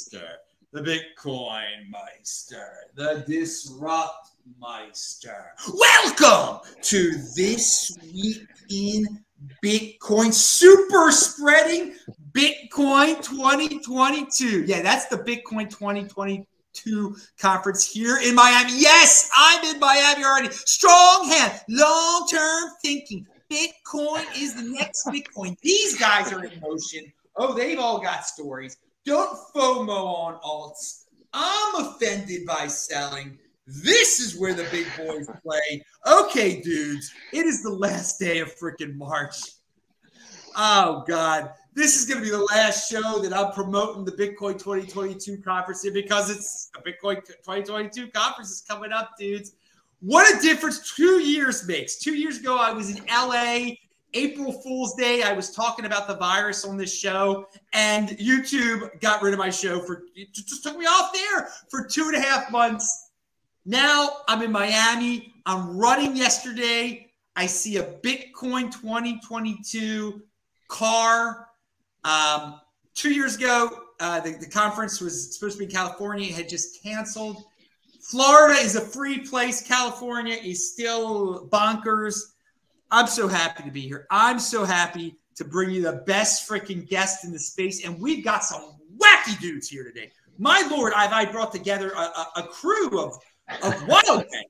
Meister, the Bitcoin Meister, the Disrupt Meister. Welcome to this week in Bitcoin super spreading Bitcoin 2022. Yeah, that's the Bitcoin 2022 conference here in Miami. Yes, I'm in Miami already. Strong hand, long term thinking. Bitcoin is the next Bitcoin. These guys are in motion. Oh, they've all got stories. Don't FOMO on alts. I'm offended by selling. This is where the big boys play. Okay, dudes, it is the last day of freaking March. Oh, God. This is going to be the last show that I'm promoting the Bitcoin 2022 conference because it's a Bitcoin 2022 conference is coming up, dudes. What a difference two years makes. Two years ago, I was in LA April Fool's Day, I was talking about the virus on this show, and YouTube got rid of my show for just took me off there for two and a half months. Now I'm in Miami. I'm running yesterday. I see a Bitcoin 2022 car. Um, two years ago, uh, the, the conference was supposed to be in California. It had just canceled. Florida is a free place. California is still bonkers. I'm so happy to be here. I'm so happy to bring you the best freaking guest in the space. And we've got some wacky dudes here today. My lord, I've I brought together a, a, a crew of, of wild men.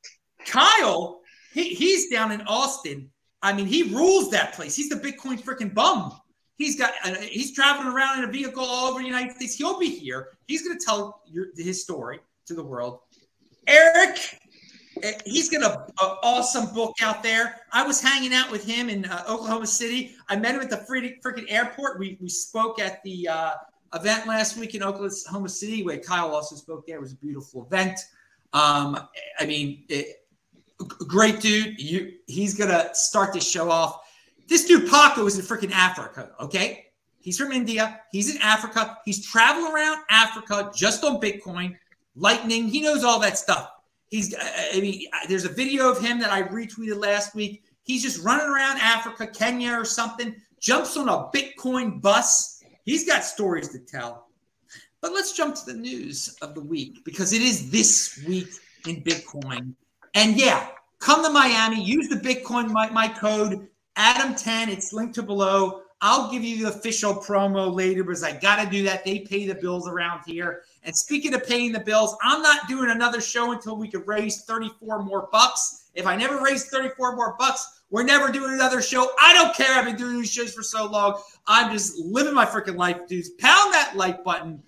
Kyle, he, he's down in Austin. I mean, he rules that place. He's the Bitcoin freaking bum. He's got uh, he's traveling around in a vehicle all over the United States. He'll be here. He's going to tell your, his story to the world. Eric he's got a, a, awesome book out there. I was hanging out with him in uh, Oklahoma City. I met him at the freaking airport. We, we spoke at the uh, event last week in Oklahoma City, where Kyle also spoke there. It was a beautiful event. Um, I mean, it, great dude. You, he's gonna start this show off. This dude Paco is in freaking Africa. Okay, he's from India. He's in Africa. He's traveling around Africa just on Bitcoin, Lightning. He knows all that stuff. He's, I mean, there's a video of him that I retweeted last week. He's just running around Africa, Kenya, or something, jumps on a Bitcoin bus. He's got stories to tell. But let's jump to the news of the week because it is this week in Bitcoin. And yeah, come to Miami, use the Bitcoin, my, my code, Adam10. It's linked to below. I'll give you the official promo later because I got to do that. They pay the bills around here. And speaking of paying the bills, I'm not doing another show until we can raise 34 more bucks. If I never raise 34 more bucks, we're never doing another show. I don't care. I've been doing these shows for so long. I'm just living my freaking life, dudes. Pound that like button.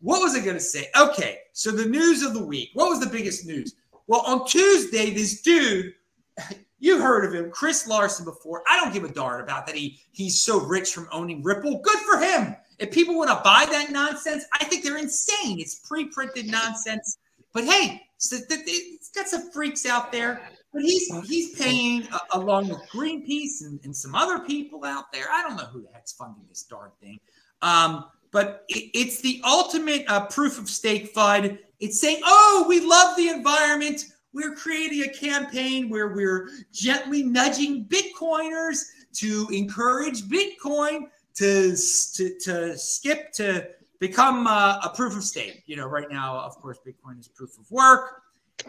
What was I going to say? Okay, so the news of the week. What was the biggest news? Well, on Tuesday, this dude, you heard of him, Chris Larsen, before. I don't give a darn about that. He he's so rich from owning Ripple. Good for him. If people want to buy that nonsense, I think they're insane. It's pre-printed nonsense. But hey, it's got some freaks out there. But he's he's paying uh, along with Greenpeace and, and, some other people out there. I don't know who the heck's funding this darn thing. Um, but it, it's the ultimate uh, proof of stake FUD. It's saying, oh, we love the environment. We're creating a campaign where we're gently nudging Bitcoiners to encourage Bitcoin to to, to skip to become uh, a proof of stake. You know, right now, of course, Bitcoin is proof of work.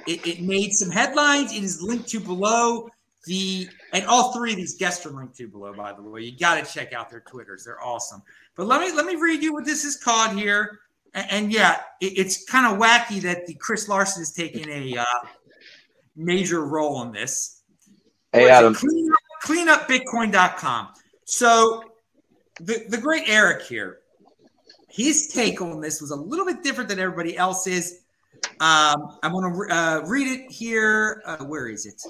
It, it, made some headlines. It is linked to below. The and all three of these guests are linked to below. By the way, you got to check out their twitters. They're awesome. But let me let me read you what this is called here. And, and yeah, it, it's kind of wacky that the Chris Larsen is taking a uh, major role in this. Hey, Adam. Clean up, cleanupbitcoin.com. So the, the great Eric here, his take on this was a little bit different than everybody else's. Um, I want to uh, read it here. Uh, where is it?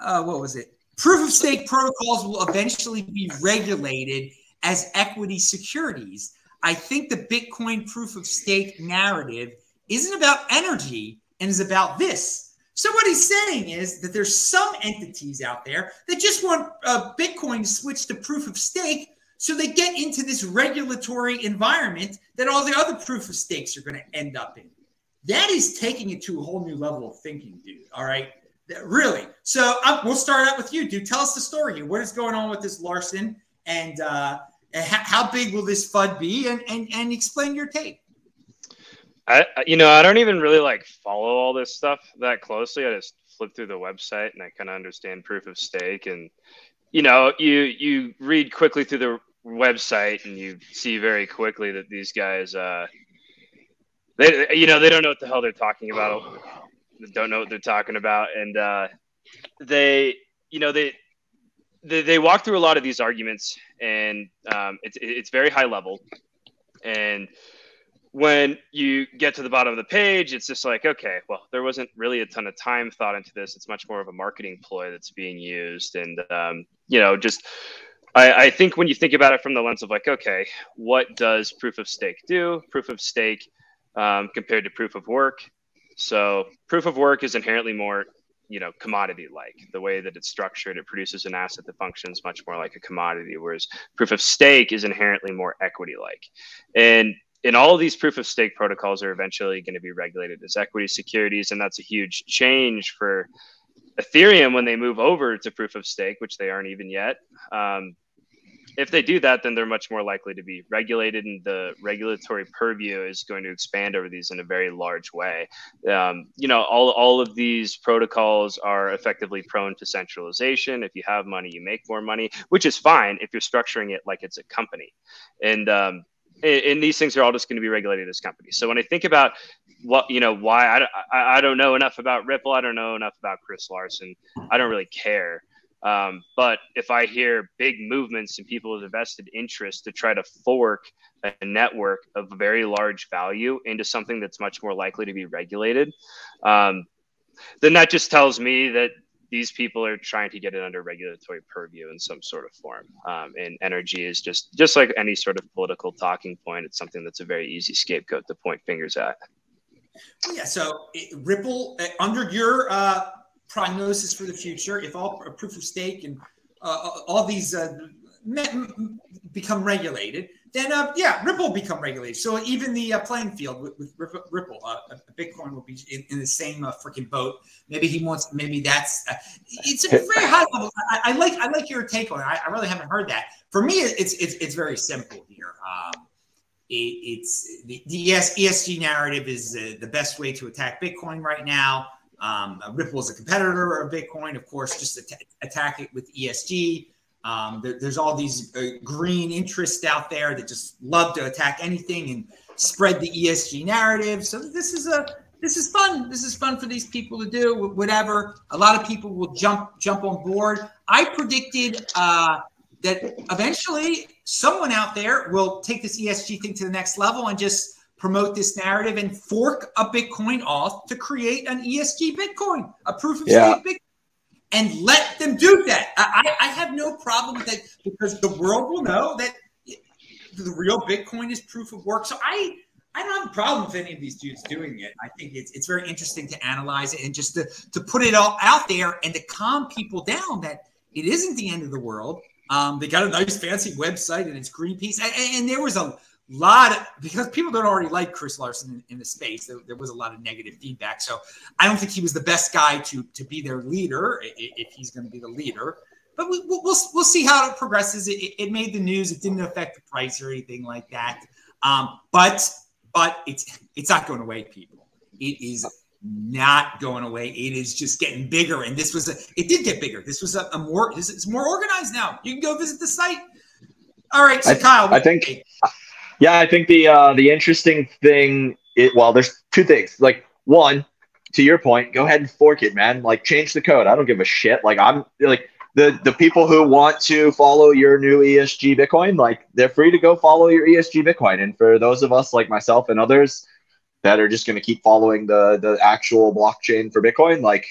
Uh, what was it? Proof of stake protocols will eventually be regulated as equity securities. I think the Bitcoin proof of stake narrative isn't about energy and is about this. So what he's saying is that there's some entities out there that just want uh, Bitcoin to switch to proof of stake so they get into this regulatory environment that all the other proof of stakes are going to end up in. That is taking it to a whole new level of thinking, dude. All right. Really. So um, we'll start out with you, dude. Tell us the story here. What is going on with this Larsen, And uh, how big will this FUD be? And and and explain your take. I you know I don't even really like follow all this stuff that closely. I just flip through the website and I kind of understand proof of stake. And you know you you read quickly through the website and you see very quickly that these guys uh they you know they don't know what the hell they're talking about. They don't know what they're talking about. And uh they you know they they, they walk through a lot of these arguments and um, it's, it's very high level. And when you get to the bottom of the page it's just like okay well there wasn't really a ton of time thought into this. It's much more of a marketing ploy that's being used. And um, you know just I, I think when you think about it from the lens of like okay what does proof of stake do? Proof of stake um, compared to proof of work. So proof of work is inherently more you know commodity like the way that it's structured it produces an asset that functions much more like a commodity whereas proof of stake is inherently more equity like and in all these proof of stake protocols are eventually going to be regulated as equity securities and that's a huge change for ethereum when they move over to proof of stake which they aren't even yet um, if they do that, then they're much more likely to be regulated, and the regulatory purview is going to expand over these in a very large way. Um, you know, all, all of these protocols are effectively prone to centralization. If you have money, you make more money, which is fine if you're structuring it like it's a company. And um, and these things are all just going to be regulated as companies. So when I think about what you know, why I, I, don't know enough about Ripple, I don't know enough about Chris Larsen, I don't really care. Um, but if I hear big movements and people with vested interest to try to fork a network of very large value into something that's much more likely to be regulated, um, then that just tells me that these people are trying to get it under regulatory purview in some sort of form. Um, and energy is just just like any sort of political talking point. It's something that's a very easy scapegoat to point fingers at. Yeah. So Ripple, uh, under your uh, prognosis for the future, if all proof of stake and uh, all these uh, become regulated, then uh, yeah, Ripple will become regulated. So even the uh, playing field with, with Ripple, uh, Bitcoin will be in, in the same uh, freaking boat. Maybe he wants. Maybe that's. Uh, it's a very high level. I, I, like. I like your take on it. I, I, really haven't heard that. For me, it's it's it's very simple here. Um, it, it's the, the ESG narrative is the best way to attack Bitcoin right now. Um, Ripple is a competitor of Bitcoin, of course, just at- attack it with ESG. Um, there, there's all these uh, green interests out there that just love to attack anything and spread the ESG narrative. So this is a this is fun. This is fun for these people to do. Whatever. A lot of people will jump jump on board. I predicted uh, that eventually someone out there will take this ESG thing to the next level and just promote this narrative and fork a Bitcoin off to create an ESG Bitcoin, a proof of yeah. stake Bitcoin, and let them do that. I, I have no problem with that because the world will know that the real Bitcoin is proof of work. So I I don't have a problem with any of these dudes doing it. I think it's it's very interesting to analyze it and just to to put it all out there and to calm people down that it isn't the end of the world. Um, they got a nice fancy website and it's Greenpeace, and, and there was a lot of, because people don't already like Chris Larsen in, in the space. There, there, was a lot of negative feedback. So I don't think he was the best guy to to be their leader if he's going to be the leader. But we, will we'll, we'll see how it progresses. It, it, made the news. It didn't affect the price or anything like that. Um, but but it's it's not going away, people. It is not going away. It is just getting bigger. And this was a it did get bigger. This was a, a more this, it's more organized now. You can go visit the site. All right, so I, Kyle, I think yeah, I think the uh, the interesting thing, it, well, there's two things. Like one, to your point, go ahead and fork it, man. Like change the code. I don't give a shit. Like I'm like the the people who want to follow your new ESG Bitcoin, like they're free to go follow your ESG Bitcoin. And for those of us like myself and others that are just going to keep following the the actual blockchain for Bitcoin, like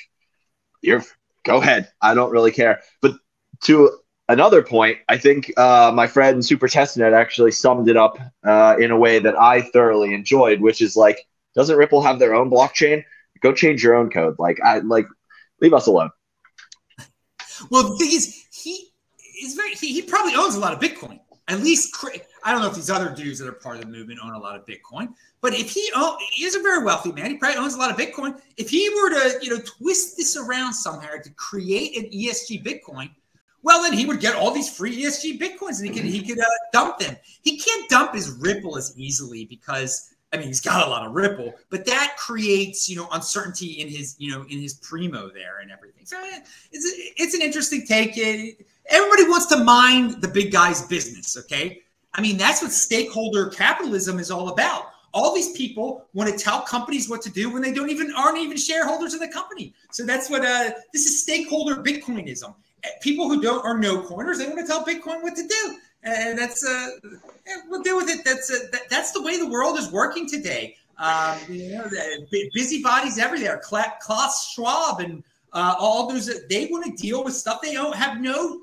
you're go ahead. I don't really care. But to another point, I think uh, my friend Super Testnet actually summed it up uh, in a way that I thoroughly enjoyed, which is like, doesn't Ripple have their own blockchain? Go change your own code. Like, I like, leave us alone. Well, the thing is, he is very. He, he probably owns a lot of Bitcoin. At least, I don't know if these other dudes that are part of the movement own a lot of Bitcoin. But if he own, he is a very wealthy man, he probably owns a lot of Bitcoin. If he were to, you know, twist this around somehow to create an ESG Bitcoin, Well, then he would get all these free ESG bitcoins and he could he could uh, dump them. He can't dump his Ripple as easily because I mean he's got a lot of Ripple, but that creates you know uncertainty in his you know in his primo there and everything. So eh, it's it's an interesting take. Everybody wants to mind the big guy's business. Okay, I mean that's what stakeholder capitalism is all about. All these people want to tell companies what to do when they don't even aren't even shareholders of the company. So that's what uh, this is stakeholder Bitcoinism. People who don't are no coiners, they want to tell Bitcoin what to do, and that's uh, we'll deal with it. That's uh, that, that's the way the world is working today. Um, you know, busybodies everywhere. Klaus Schwab and uh, all those they want to deal with stuff they don't have no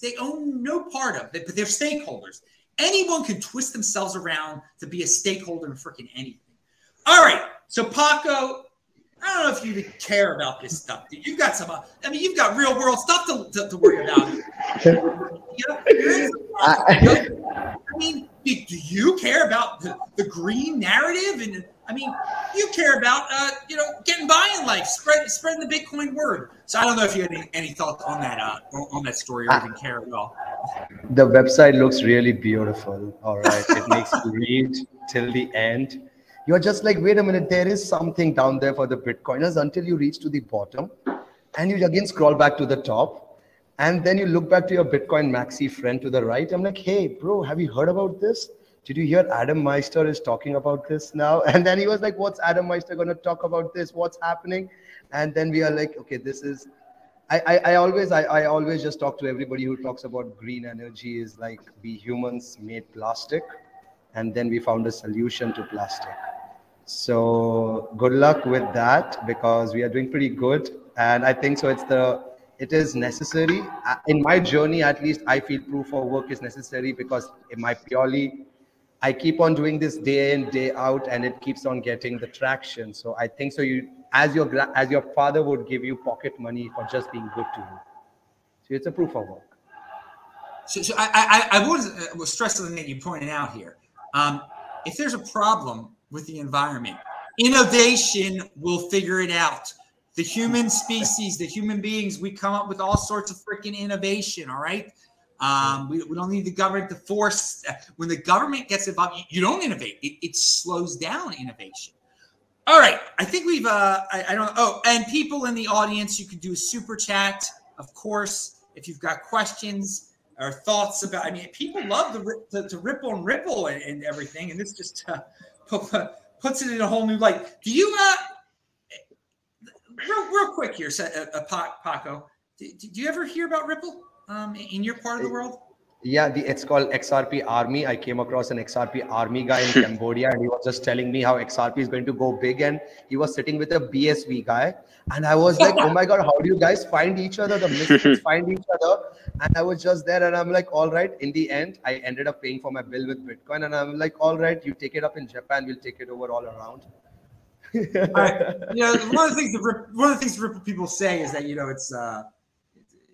they own no part of, but they're stakeholders. Anyone can twist themselves around to be a stakeholder in freaking anything. All right. So Paco, I don't know if you even care about this stuff. Dude. You've got some. Uh, I mean, you've got real world stuff to, to, to worry about. you know, I mean, do, do you care about the, the green narrative? And I mean, you care about uh, you know getting by in life, spread spreading the Bitcoin word. So I don't know if you had any, any thoughts on that uh, on that story or even care at all. The website looks really beautiful. All right, it makes you read till the end. You're just like, wait a minute, there is something down there for the Bitcoiners until you reach to the bottom, and you again scroll back to the top, and then you look back to your Bitcoin maxi friend to the right. I'm like, hey, bro, have you heard about this? did you hear Adam Meister is talking about this now? And then he was like, what's Adam Meister going to talk about this? What's happening? And then we are like, okay, this is, I, I, always, I, I always just talk to everybody who talks about green energy is like we humans made plastic and then we found a solution to plastic. So good luck with that because we are doing pretty good. And I think so it's the, it is necessary. In my journey, at least, I feel proof of work is necessary because in my purely I keep on doing this day in day out, and it keeps on getting the traction. So I think so. You as your as your father would give you pocket money for just being good to you. So it's a proof of work. So, so I, I, I was, uh, was stressing that you pointed out here. Um, if there's a problem with the environment, innovation will figure it out. The human species, the human beings, we come up with all sorts of freaking innovation. All right. Um, we, we don't need the government to force. When the government gets involved, you, you don't innovate. It, it, slows down innovation. All right, I think we've. Uh, I, I don't. Oh, and people in the audience, you can do a super chat, of course, if you've got questions or thoughts about. I mean, people love the to, to ripple and ripple and, and, everything, and this just uh, puts it in a whole new light. Do you? Uh, real, real quick here, uh, uh Paco. Do, do you ever hear about Ripple? um, in your part of the world? Yeah, the, it's called XRP Army. I came across an XRP Army guy in Cambodia, and he was just telling me how XRP is going to go big. And he was sitting with a BSV guy, and I was like, "Oh my god, how do you guys find each other? The mystics find each other." And I was just there, and I'm like, "All right." In the end, I ended up paying for my bill with Bitcoin, and I'm like, "All right, you take it up in Japan, we'll take it over all around." all right. You know, one of the things that one of the things Ripple people say is that you know it's. uh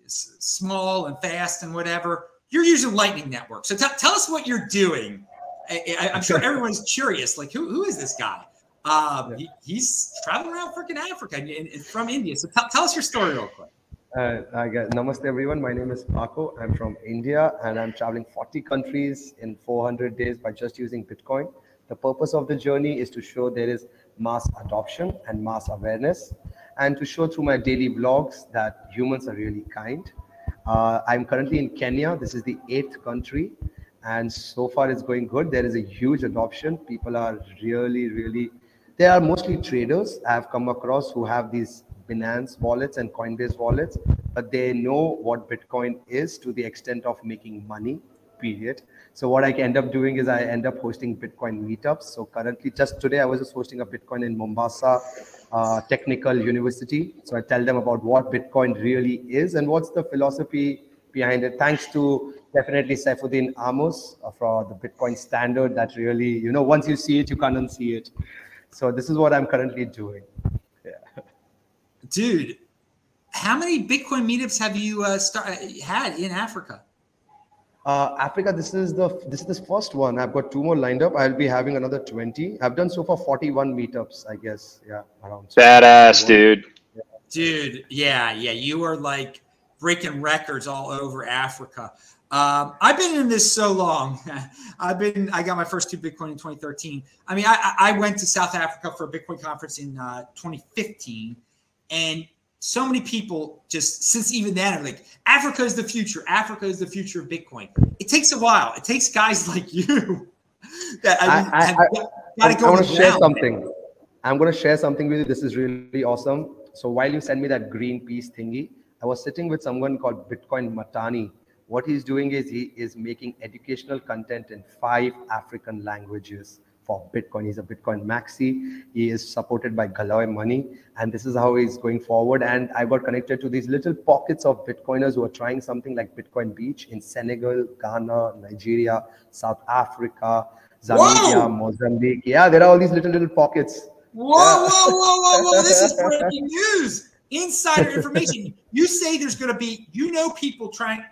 small and fast and whatever. You're using Lightning Network. So t- tell us what you're doing. I, am sure everyone's curious. Like, who, who is this guy? Um, yeah. he, he's traveling around freaking Africa and, and from India. So t- tell us your story real quick. Uh, I got, namaste everyone. My name is Paco. I'm from India and I'm traveling 40 countries in 400 days by just using Bitcoin. The purpose of the journey is to show there is mass adoption and mass awareness and to show through my daily blogs that humans are really kind. Uh, I'm currently in Kenya. This is the eighth country. And so far it's going good. There is a huge adoption. People are really, really, they are mostly traders I have come across who have these Binance wallets and Coinbase wallets, but they know what Bitcoin is to the extent of making money, period. So what I end up doing is I end up hosting Bitcoin meetups. So currently, just today, I was just hosting a Bitcoin in Mombasa uh, Technical University. So I tell them about what Bitcoin really is and what's the philosophy behind it. Thanks to definitely Saifedean Ammous uh, for the Bitcoin standard that really, you know, once you see it, you can't unsee it. So this is what I'm currently doing. Yeah. Dude, how many Bitcoin meetups have you uh, start, had in Africa? Uh, Africa, this is the this is the first one. I've got two more lined up. I'll be having another 20. I've done so far 41 meetups, I guess. Yeah, around. Badass, dude. Dude, yeah, yeah. You are like breaking records all over Africa. Um, I've been in this so long. I've been. I got my first two Bitcoin in 2013. I mean, I, I went to South Africa for a Bitcoin conference in uh, 2015, and so many people just since even then are like, Africa is the future. Africa is the future of Bitcoin. It takes a while. It takes guys like you that I, I, I, I, I want to share something. I'm going to share something with you. This is really awesome. So while you send me that Greenpeace thingy, I was sitting with someone called Bitcoin Matani. What he's doing is he is making educational content in five African languages for Bitcoin. He's a Bitcoin maxi. He is supported by Galoy Money, and this is how he's going forward. And I got connected to these little pockets of Bitcoiners who are trying something like Bitcoin Beach in Senegal, Ghana, Nigeria, South Africa, Zambia, Whoa! Mozambique. Yeah, there are all these little little pockets. Whoa, yeah. whoa, whoa, whoa, whoa! This is breaking news. Insider information. You say there's going to be, you know, people trying.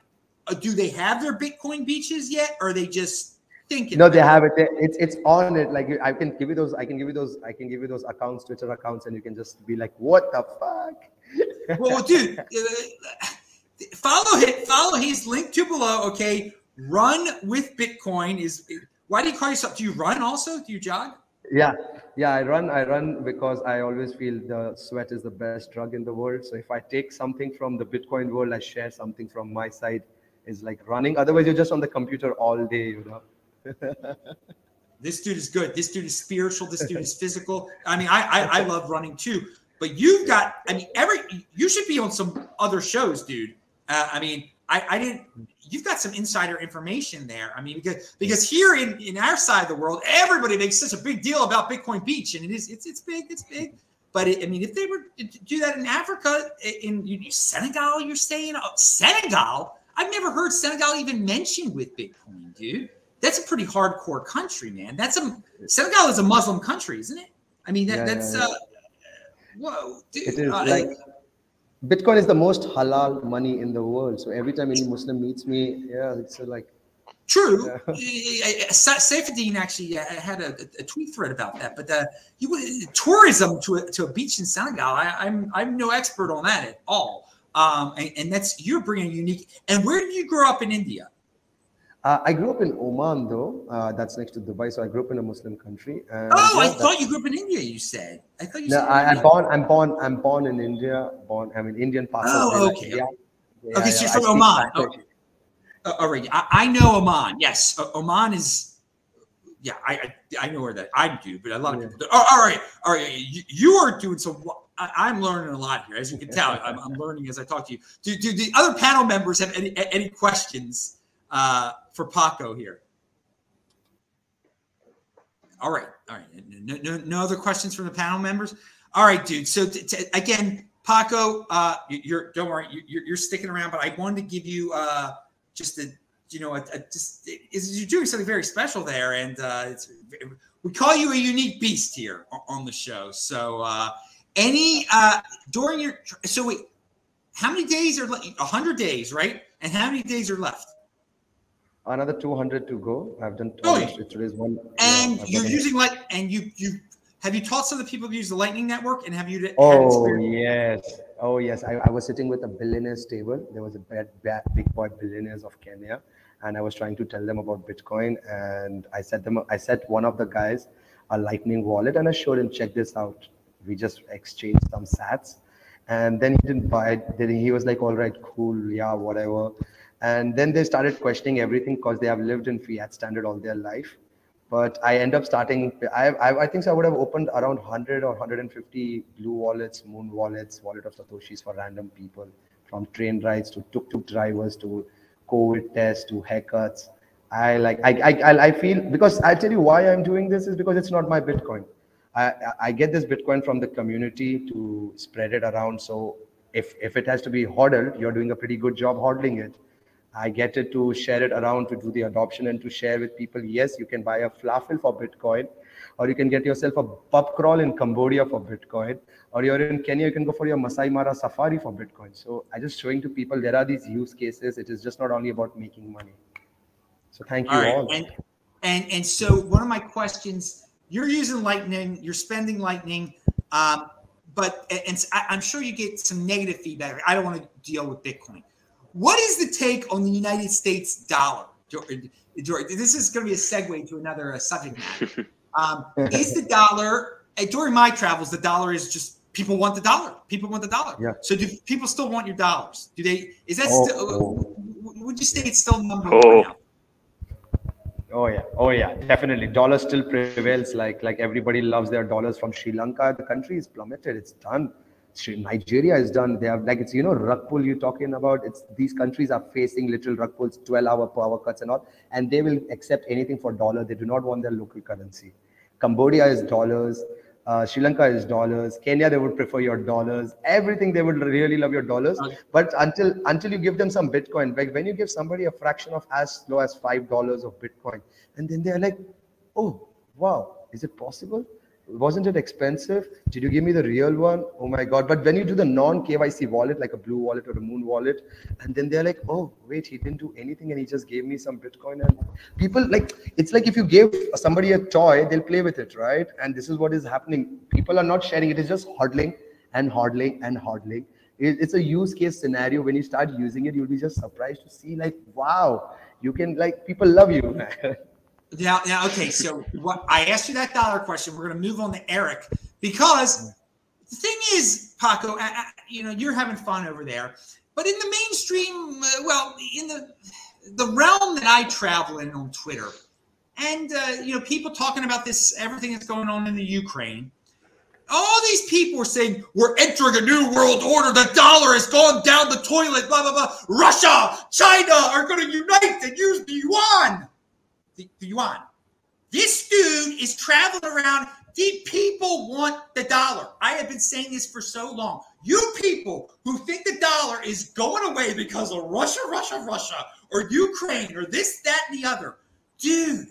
Uh, do they have their Bitcoin beaches yet, or are they just thinking. No, they have it. It's it's on it. Like I can give you those. I can give you those. I can give you those accounts, Twitter accounts, and you can just be like, "What the fuck?" well, dude, follow him. Follow his link to below. Okay, run with Bitcoin is. Why do you call yourself? Do you run also? Do you jog? Yeah, yeah, I run. I run because I always feel the sweat is the best drug in the world. So if I take something from the Bitcoin world, I share something from my side. Is like running. Otherwise, you're just on the computer all day. You know this dude is good. This dude is spiritual. This dude is physical. I mean, I, I, I love running too. But you've got, I mean, every you should be on some other shows, dude. Uh, I mean, I, I didn't. You've got some insider information there. I mean, because because here in in our side of the world, everybody makes such a big deal about Bitcoin Beach, and it is it's it's big, it's big. But it, I mean, if they were to do that in Africa, in, in Senegal, you're saying oh, Senegal. I've never heard Senegal even mentioned with Bitcoin, dude that's a pretty hardcore country, man. That's a Senegal is a Muslim country, isn't it? I mean, that, yeah, that's yeah, yeah. uh, whoa, dude. It is uh, like Bitcoin is the most halal money in the world. So every time any Muslim meets me, yeah, it's like True. Yeah. Saifedean actually uh, had a, a, tweet thread about that. But uh, you, tourism to a, to a beach in Senegal, I, am I'm, I'm no expert on that at all. Um, and, and, that's you're bringing unique. And where did you grow up in India? Uh, I grew up in Oman, though. Uh, that's next to Dubai. So I grew up in a Muslim country. And oh, I thought you grew up in India. You said. I thought you no, said. I, am born. I'm born. I'm born in India. Born. I'm an Indian passport. Oh, okay. Yeah, okay, so you're from Oman. Okay. Uh, all right. I, I, know Oman. Yes, Oman is. Yeah, I, I, I know where that I do, but a lot of yeah. people. Do. Oh, all right, all right. You, you are doing some. I, am learning a lot here, as you can tell. I'm, I'm, learning as I talk to you. Do, do the other panel members have any any questions? Uh, for Paco here. All right, all right. No, no, no other questions from the panel members. All right, dude. So t- t- again, Paco, uh, you're don't worry, you're, you're sticking around, but I wanted to give you uh, just a you know a, a just is you're doing something very special there, and uh, it's we call you a unique beast here on the show. So uh, any uh, during your so wait, how many days are left? hundred days, right? And how many days are left? Another 200 to go. I've done oh, today's one. And yeah, you're using like, and you you have you taught some of the people to use the Lightning Network, and have you? Oh yes, oh yes. I, I was sitting with a billionaires table. There was a bad, bad big boy billionaires of Kenya, and I was trying to tell them about Bitcoin. And I said them, I said one of the guys a Lightning wallet, and I showed him check this out. We just exchanged some Sats, and then he didn't buy it. Then he was like, "All right, cool, yeah, whatever." And then they started questioning everything because they have lived in fiat standard all their life. But i end up starting I, I, I think so i would have opened around 100 or 150 blue wallets moon wallets wallet of satoshis for random people. From train rides to tuk-tuk drivers to covid tests to haircuts. I like I, I i feel because i tell you why i'm doing this is because it's not my bitcoin. I i get this bitcoin from the community to spread it around. So if if it has to be hodled you're doing a pretty good job hodling it I get it to share it around to do the adoption and to share with people. Yes, you can buy a falafel for Bitcoin, or you can get yourself a pub crawl in Cambodia for Bitcoin, or you're in Kenya, you can go for your Masai Mara safari for Bitcoin. So I just showing to people there are these use cases. It is just not only about making money. So thank you all. Right. all. And, and and so one of my questions, you're using Lightning, you're spending Lightning. Um, but and I'm sure you get some negative feedback. I don't want to deal with Bitcoin. What is the take on the United States dollar? George, this is going to be a segue to another uh, subject matter. Um, is the dollar uh, during my travels? The dollar is just people want the dollar. People want the dollar. Yeah. So do people still want your dollars? Do they? Is that Oh, still? oh. Would you say it's still number Oh. one? Now? Oh yeah, oh yeah, definitely. Dollar still prevails. Like like everybody loves their dollars from Sri Lanka. The country is plummeted. It's done. Nigeria is done. They have like it's you know rug pull you're talking about. It's these countries are facing literal rug pulls, 12 hour power cuts and all, and they will accept anything for dollar. They do not want their local currency. Cambodia is dollars. Uh, Sri Lanka is dollars. Kenya, they would prefer your dollars. Everything they would really love your dollars. Okay. But until until you give them some Bitcoin, like when you give somebody a fraction of as low as five dollars of Bitcoin, and then they're like, "Oh, wow, is it possible? Wasn't it expensive? Did you give me the real one? Oh my god!" But when you do the non KYC wallet, like a Blue Wallet or a Moon Wallet, and then they're like, "Oh, wait, he didn't do anything, and he just gave me some Bitcoin." And people like it's like if you give somebody a toy, they'll play with it, right? And this is what is happening. People are not sharing; it is just hodling and hodling and hodling it's a use case scenario when you start using it you'll be just surprised to see like wow you can like people love you Now, now, okay. So, what I asked you that dollar question. We're going to move on to Eric because the thing is, Paco, I, I, you know, you're having fun over there, but in the mainstream, uh, well, in the the realm that I travel in on Twitter, and uh, you know, people talking about this, everything that's going on in the Ukraine. All these people are saying we're entering a new world order. The dollar has gone down the toilet. Blah blah blah. Russia, China are going to unite and use the yuan the, the yuan. This dude is traveling around. The people want the dollar. I have been saying this for so long. You people who think the dollar is going away because of Russia, Russia, Russia, or Ukraine, or this, that, and the other. Dude,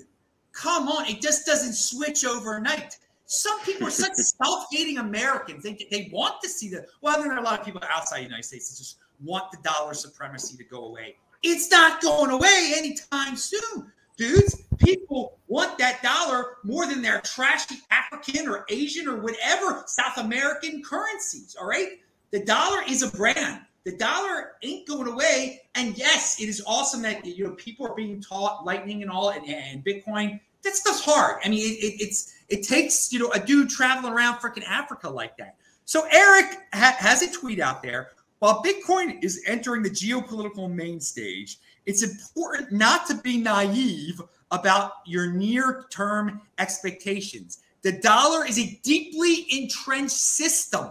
come on. It just doesn't switch overnight. Some people are such self-hating Americans. They, they want to see the well, there are a lot of people outside the United States that just want the dollar supremacy to go away. It's not going away anytime soon dudes. People want that dollar more than their trashy African or Asian or whatever South American currencies. All right. The dollar is a brand. The dollar ain't going away. And yes, it is awesome that you know people are being taught Lightning and all and, and Bitcoin. That stuff's hard. I mean, it, it, it's it takes you know a dude traveling around freaking Africa like that. So Eric ha- has a tweet out there. While Bitcoin is entering the geopolitical main stage, it's important not to be naive about your near term expectations. The dollar is a deeply entrenched system.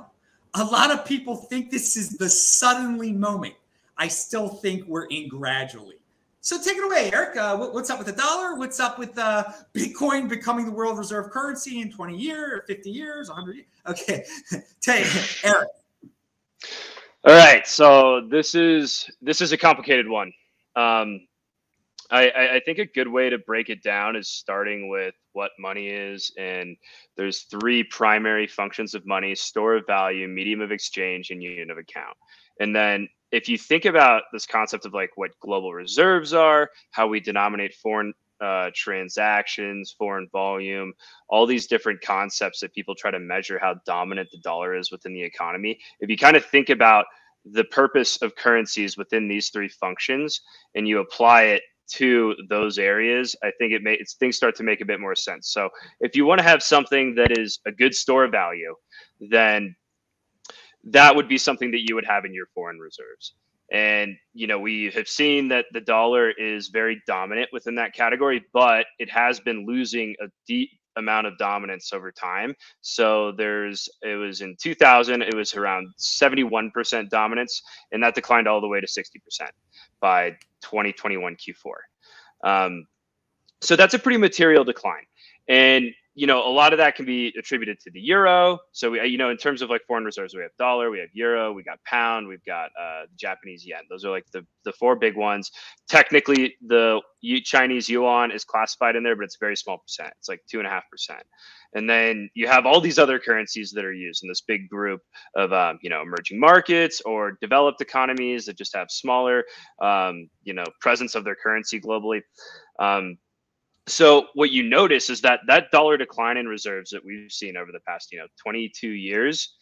A lot of people think this is the suddenly moment. I still think we're in gradually. So take it away, Eric. Uh, what- what's up with the dollar? What's up with uh, Bitcoin becoming the world reserve currency in 20 years, 50 years, 100 years? Okay, take Eric. All right, so this is this is a complicated one. Um, I, I, think a good way to break it down is starting with what money is, and there's three primary functions of money: store of value, medium of exchange, and unit of account. And then if you think about this concept of like what global reserves are, how we denominate foreign uh, transactions, foreign volume, all these different concepts that people try to measure how dominant the dollar is within the economy. If you kind of think about the purpose of currencies within these three functions and you apply it to those areas, I think it may it's, things start to make a bit more sense. So if you want to have something that is a good store value, then that would be something that you would have in your foreign reserves. And you know, we have seen that the dollar is very dominant within that category, but it has been losing a deep amount of dominance over time. So there's it was in 2000, it was around 71% dominance, and that declined all the way to 60% by 2021 Q4. Um, so that's a pretty material decline. And you know, a lot of that can be attributed to the euro. So we, you know, in terms of like foreign reserves, we have dollar, we have euro, we got pound, we've got uh, Japanese yen. Those are like the the four big ones. Technically, the Chinese yuan is classified in there, but it's a very small percent. It's like two and a half percent. And then you have all these other currencies that are used in this big group of, um, you know, emerging markets or developed economies that just have smaller, um, you know, presence of their currency globally. Um, so what you notice is that that dollar decline in reserves that we've seen over the past you know 22 years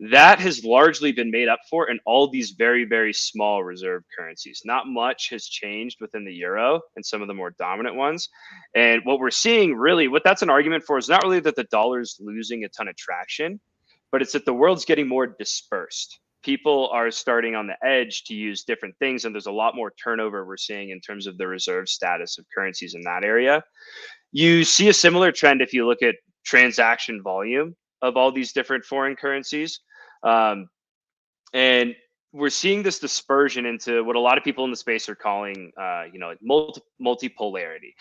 that has largely been made up for in all these very, very small reserve currencies. Not much has changed within the euro and some of the more dominant ones. And what we're seeing really, what that's an argument for is not really that the dollar is losing a ton of traction, but it's that the world's getting more dispersed. People are starting on the edge to use different things, and there's a lot more turnover we're seeing in terms of the reserve status of currencies in that area. You see a similar trend if you look at transaction volume of all these different foreign currencies. Um, and we're seeing this dispersion into what a lot of people in the space are calling, uh, you know, multi- multipolarity.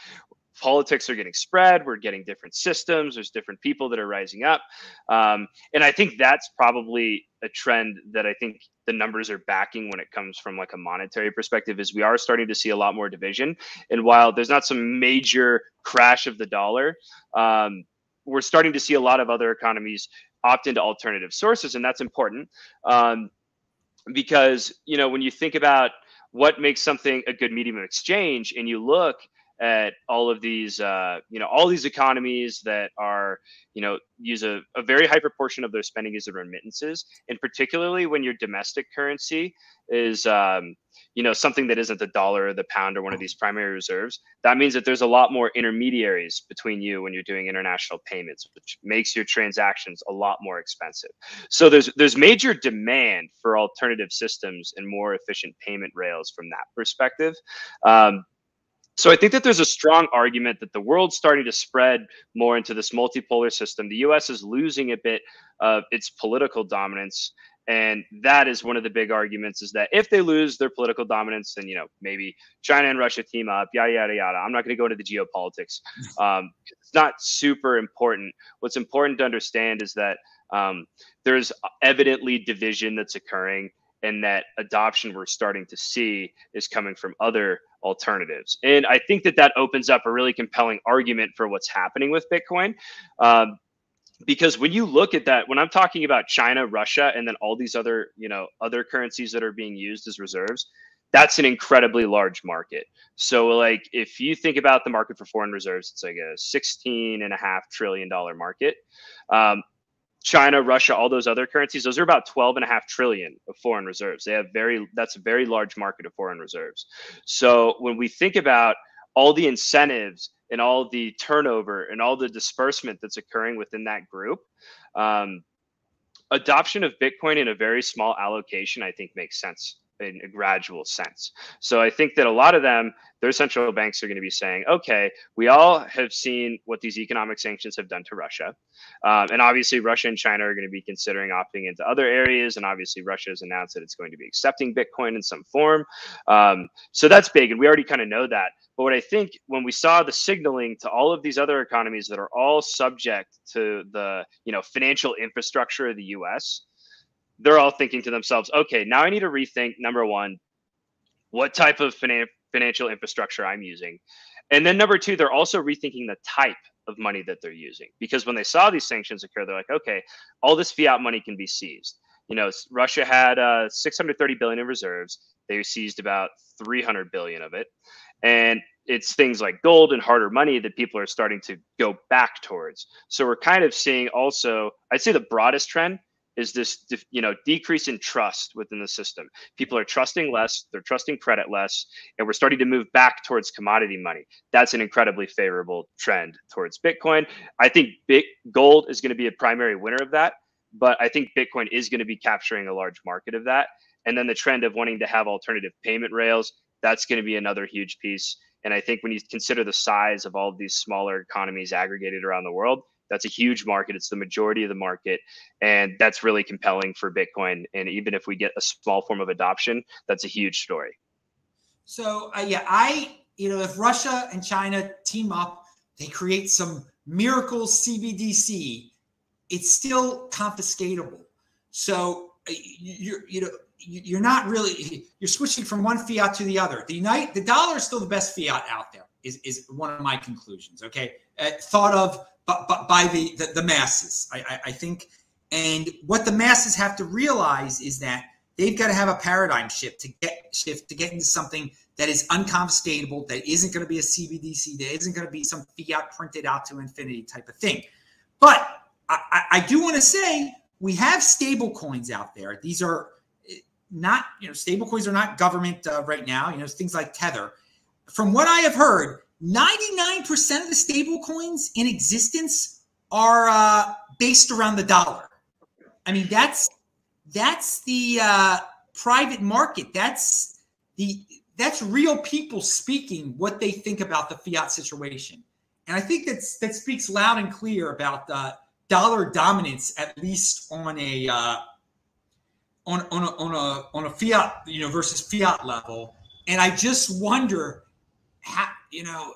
Politics are getting spread. We're getting different systems. There's different people that are rising up, um, and I think that's probably a trend that I think the numbers are backing when it comes from like a monetary perspective. Is we are starting to see a lot more division, and while there's not some major crash of the dollar, um, we're starting to see a lot of other economies opt into alternative sources, and that's important um, because you know when you think about what makes something a good medium of exchange, and you look at all of these, uh, you know, all these economies that are, you know, use a, a very high proportion of their spending as remittances, and particularly when your domestic currency is, um, you know, something that isn't the dollar or the pound or one of these primary reserves. That means that there's a lot more intermediaries between you when you're doing international payments, which makes your transactions a lot more expensive. So there's there's major demand for alternative systems and more efficient payment rails from that perspective. Um, so I think that there's a strong argument that the world's starting to spread more into this multipolar system. The US is losing a bit of its political dominance. And that is one of the big arguments is that if they lose their political dominance, then, you know, maybe China and Russia team up, yada, yada, yada. I'm not going to go into the geopolitics. Um, it's not super important. What's important to understand is that um, there's evidently division that's occurring and that adoption we're starting to see is coming from other alternatives. And I think that that opens up a really compelling argument for what's happening with Bitcoin. Um, because when you look at that when i'm talking about china russia and then all these other you know other currencies that are being used as reserves that's an incredibly large market so like if you think about the market for foreign reserves it's like a 16 and a half trillion dollar market um, China, Russia, all those other currencies, those are about 12 and a half trillion of foreign reserves. They have very, that's a very large market of foreign reserves. So when we think about all the incentives and all the turnover and all the disbursement that's occurring within that group, um, adoption of Bitcoin in a very small allocation, I think makes sense in a gradual sense. So I think that a lot of them, their central banks are going to be saying, okay, we all have seen what these economic sanctions have done to Russia. Um, and obviously, Russia and China are going to be considering opting into other areas. And obviously, Russia has announced that it's going to be accepting Bitcoin in some form. Um, so that's big. And we already kind of know that. But what I think when we saw the signaling to all of these other economies that are all subject to the you know financial infrastructure of the US, they're all thinking to themselves, okay, now I need to rethink number one, what type of finan- financial infrastructure I'm using. And then number two, they're also rethinking the type of money that they're using because when they saw these sanctions occur, they're like, okay, all this fiat money can be seized. You know, Russia had uh, 630 billion in reserves. They seized about 300 billion of it, and it's things like gold and harder money that people are starting to go back towards. So we're kind of seeing also, I'd say the broadest trend is this you know decrease in trust within the system. People are trusting less they're trusting credit less and we're starting to move back towards commodity money. That's an incredibly favorable trend towards bitcoin. I think big gold is going to be a primary winner of that but i think bitcoin is going to be capturing a large market of that. And then the trend of wanting to have alternative payment rails that's going to be another huge piece. And i think when you consider the size of all of these smaller economies aggregated around the world that's a huge market. It's the majority of the market. And that's really compelling for Bitcoin. And even if we get a small form of adoption, that's a huge story. So, uh, yeah, I, you know, if Russia and China team up, they create some miracle CBDC, it's still confiscatable. So, uh, you're, you know, you're not really you're switching from one fiat to the other. The unite the dollar is still the best fiat out there. Is is one of my conclusions. Okay, uh, thought of but, by the, the, the masses. I, I, I think, and what the masses have to realize is that they've got to have a paradigm shift to get shift to get into something that is unconfiscatable, that isn't going to be a CBDC, that isn't going to be some fiat printed out to infinity type of thing. But I, I do want to say we have stable coins out there. These are eh, not, you know, stable coins are not government uh, right now, you know, things like Tether. From what I have heard, 99% of the stable coins in existence are uh, based around the dollar. I mean, that's that's the uh, private market. That's the that's real people speaking what they think about the fiat situation. And I think that's that speaks loud and clear about the dollar dominance, at least on a uh, on on a, on a on a fiat you know versus fiat level. And I just wonder how you know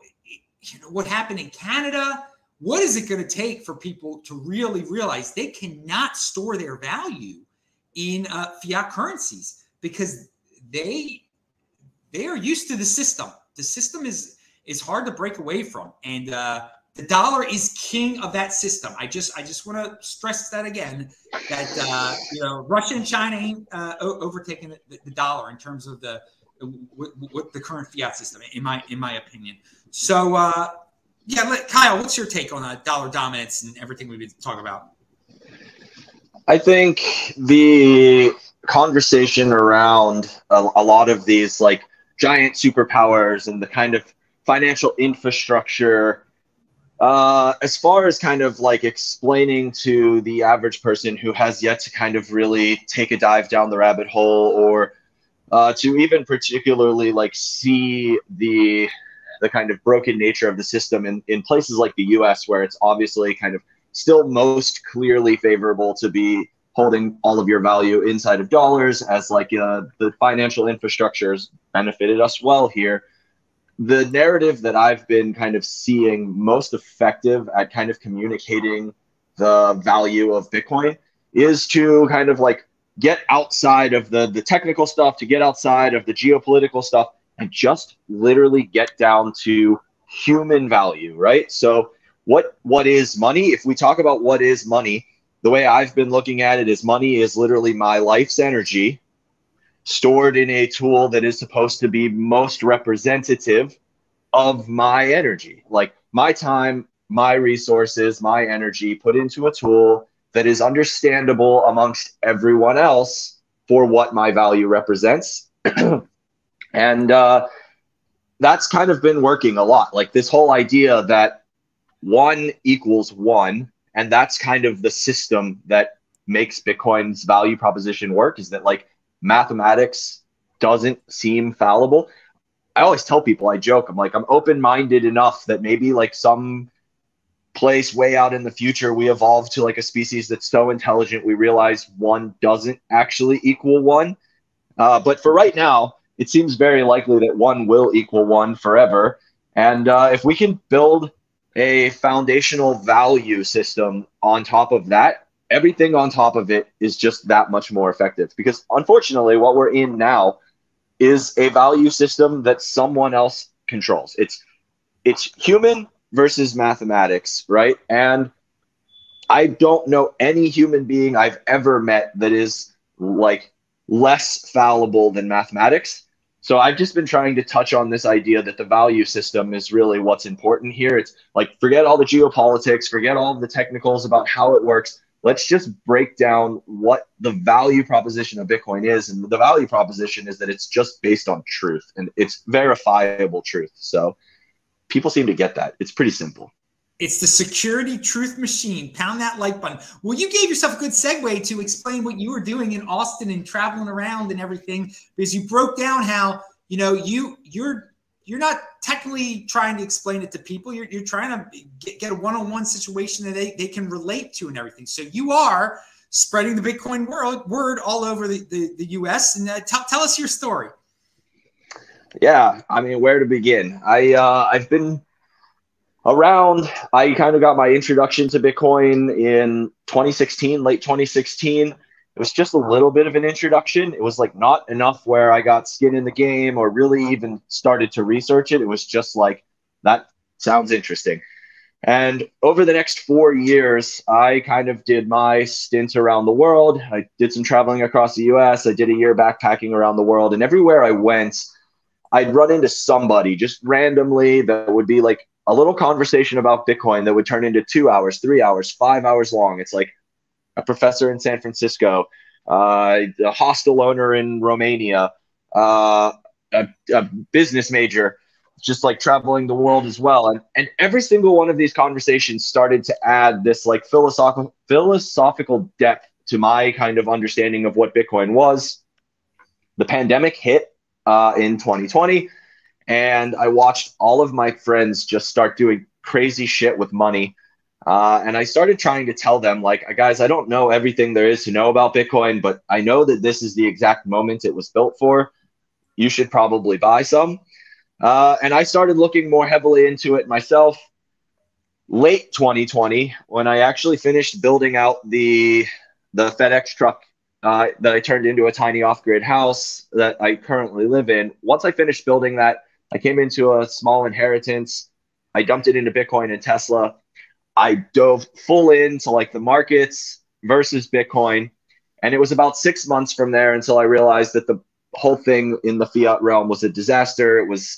you know what happened in Canada. What is it going to take for people to really realize they cannot store their value in uh, fiat currencies because they they are used to the system. The system is is hard to break away from, and uh, the dollar is king of that system. I just I just want to stress that again that uh, you know Russia and China ain't uh, overtaking the, the, dollar in terms of the what, what, the current fiat system, in my in my opinion. So uh, yeah, let, Kyle, what's your take on uh, dollar dominance and everything we've been talking about? I think the conversation around a, a lot of these like giant superpowers and the kind of financial infrastructure uh, as far as kind of like explaining to the average person who has yet to kind of really take a dive down the rabbit hole or uh, to even particularly like see the the kind of broken nature of the system in, in places like the US where it's obviously kind of still most clearly favorable to be holding all of your value inside of dollars as like uh, the financial infrastructure has benefited us well here. The narrative that i've been kind of seeing most effective at kind of communicating the value of bitcoin is to kind of like get outside of the the technical stuff to get outside of the geopolitical stuff and just literally get down to human value right so what what is money if we talk about what is money the way I've been looking at it is money is literally my life's energy stored in a tool that is supposed to be most representative of my energy. Like my time, my resources, my energy put into a tool that is understandable amongst everyone else for what my value represents. and uh, that's kind of been working a lot. Like this whole idea that one equals one and that's kind of the system that makes bitcoin's value proposition work is that like mathematics doesn't seem fallible i always tell people i joke i'm like i'm open-minded enough that maybe like some place way out in the future we evolve to like a species that's so intelligent we realize one doesn't actually equal one uh, but for right now it seems very likely that one will equal one forever and uh, if we can build a foundational value system on top of that, everything on top of it is just that much more effective. Because unfortunately, what we're in now is a value system that someone else controls. It's it's human versus mathematics, right? And I don't know any human being I've ever met that is like less fallible than mathematics. So I've just been trying to touch on this idea that the value system is really what's important here. It's like forget all the geopolitics, forget all the technicals about how it works. Let's just break down what the value proposition of Bitcoin is. And the value proposition is that it's just based on truth and it's verifiable truth. So people seem to get that. It's pretty simple. It's the security truth machine. Pound that like button. Well, you gave yourself a good segue to explain what you were doing in Austin and traveling around and everything because you broke down how you know you you're you're not technically trying to explain it to people. You're, you're trying to get, get a one-on-one situation that they, they can relate to and everything. So you are spreading the Bitcoin world word all over the, the, the US. And uh, tell, tell us your story. Yeah. I mean, where to begin? I, uh, I've been around i kind of got my introduction to bitcoin in 2016 late 2016 it was just a little bit of an introduction. It was like not enough where i got skin in the game or really even started to research it. It was just like that sounds interesting. And over the next four years i kind of did my stint around the world. I did some traveling across the us i did a year backpacking around the world. And everywhere i went I'd run into somebody just randomly that would be like a little conversation about Bitcoin that would turn into two hours, three hours, five hours long. It's like, a professor in San Francisco, uh, a hostel owner in Romania, uh, a, a business major, just like traveling the world as well. And, and every single one of these conversations started to add this like philosophical philosophical depth to my kind of understanding of what Bitcoin was. The pandemic hit uh, in 2020, and I watched all of my friends just start doing crazy shit with money. Uh, and I started trying to tell them, like, guys, I don't know everything there is to know about Bitcoin, but I know that this is the exact moment it was built for. You should probably buy some. Uh, and I started looking more heavily into it myself late 2020 when I actually finished building out the the FedEx truck uh, that I turned into a tiny off-grid house that I currently live in. Once I finished building that, I came into a small inheritance. I dumped it into Bitcoin and Tesla. I dove full into like the markets versus Bitcoin. And it was about six months from there until I realized that the whole thing in the fiat realm was a disaster. It was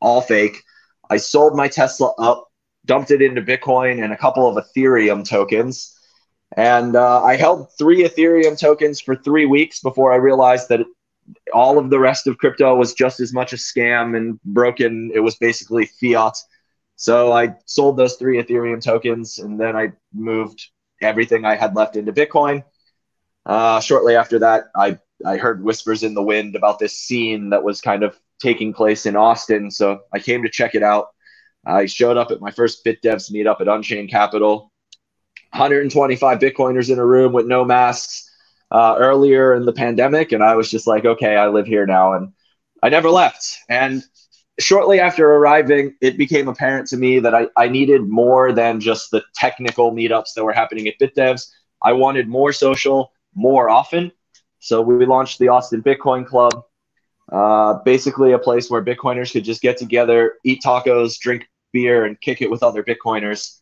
all fake. I sold my Tesla up, dumped it into Bitcoin and a couple of Ethereum tokens. And uh, I held three Ethereum tokens for three weeks before I realized that all of the rest of crypto was just as much a scam and broken. It was basically fiat. So I sold those three Ethereum tokens and then I moved everything I had left into Bitcoin. Uh, shortly after that, I, I heard whispers in the wind about this scene that was kind of taking place in Austin. So I came to check it out. I showed up at my first BitDevs meetup at Unchained Capital. 125 Bitcoiners in a room with no masks uh, earlier in the pandemic. And I was just like, okay, I live here now. And I never left. And shortly after arriving, it became apparent to me that I, I needed more than just the technical meetups that were happening at BitDevs. I wanted more social more often. So we launched the Austin Bitcoin Club. Uh, basically, a place where Bitcoiners could just get together, eat tacos, drink beer, and kick it with other Bitcoiners.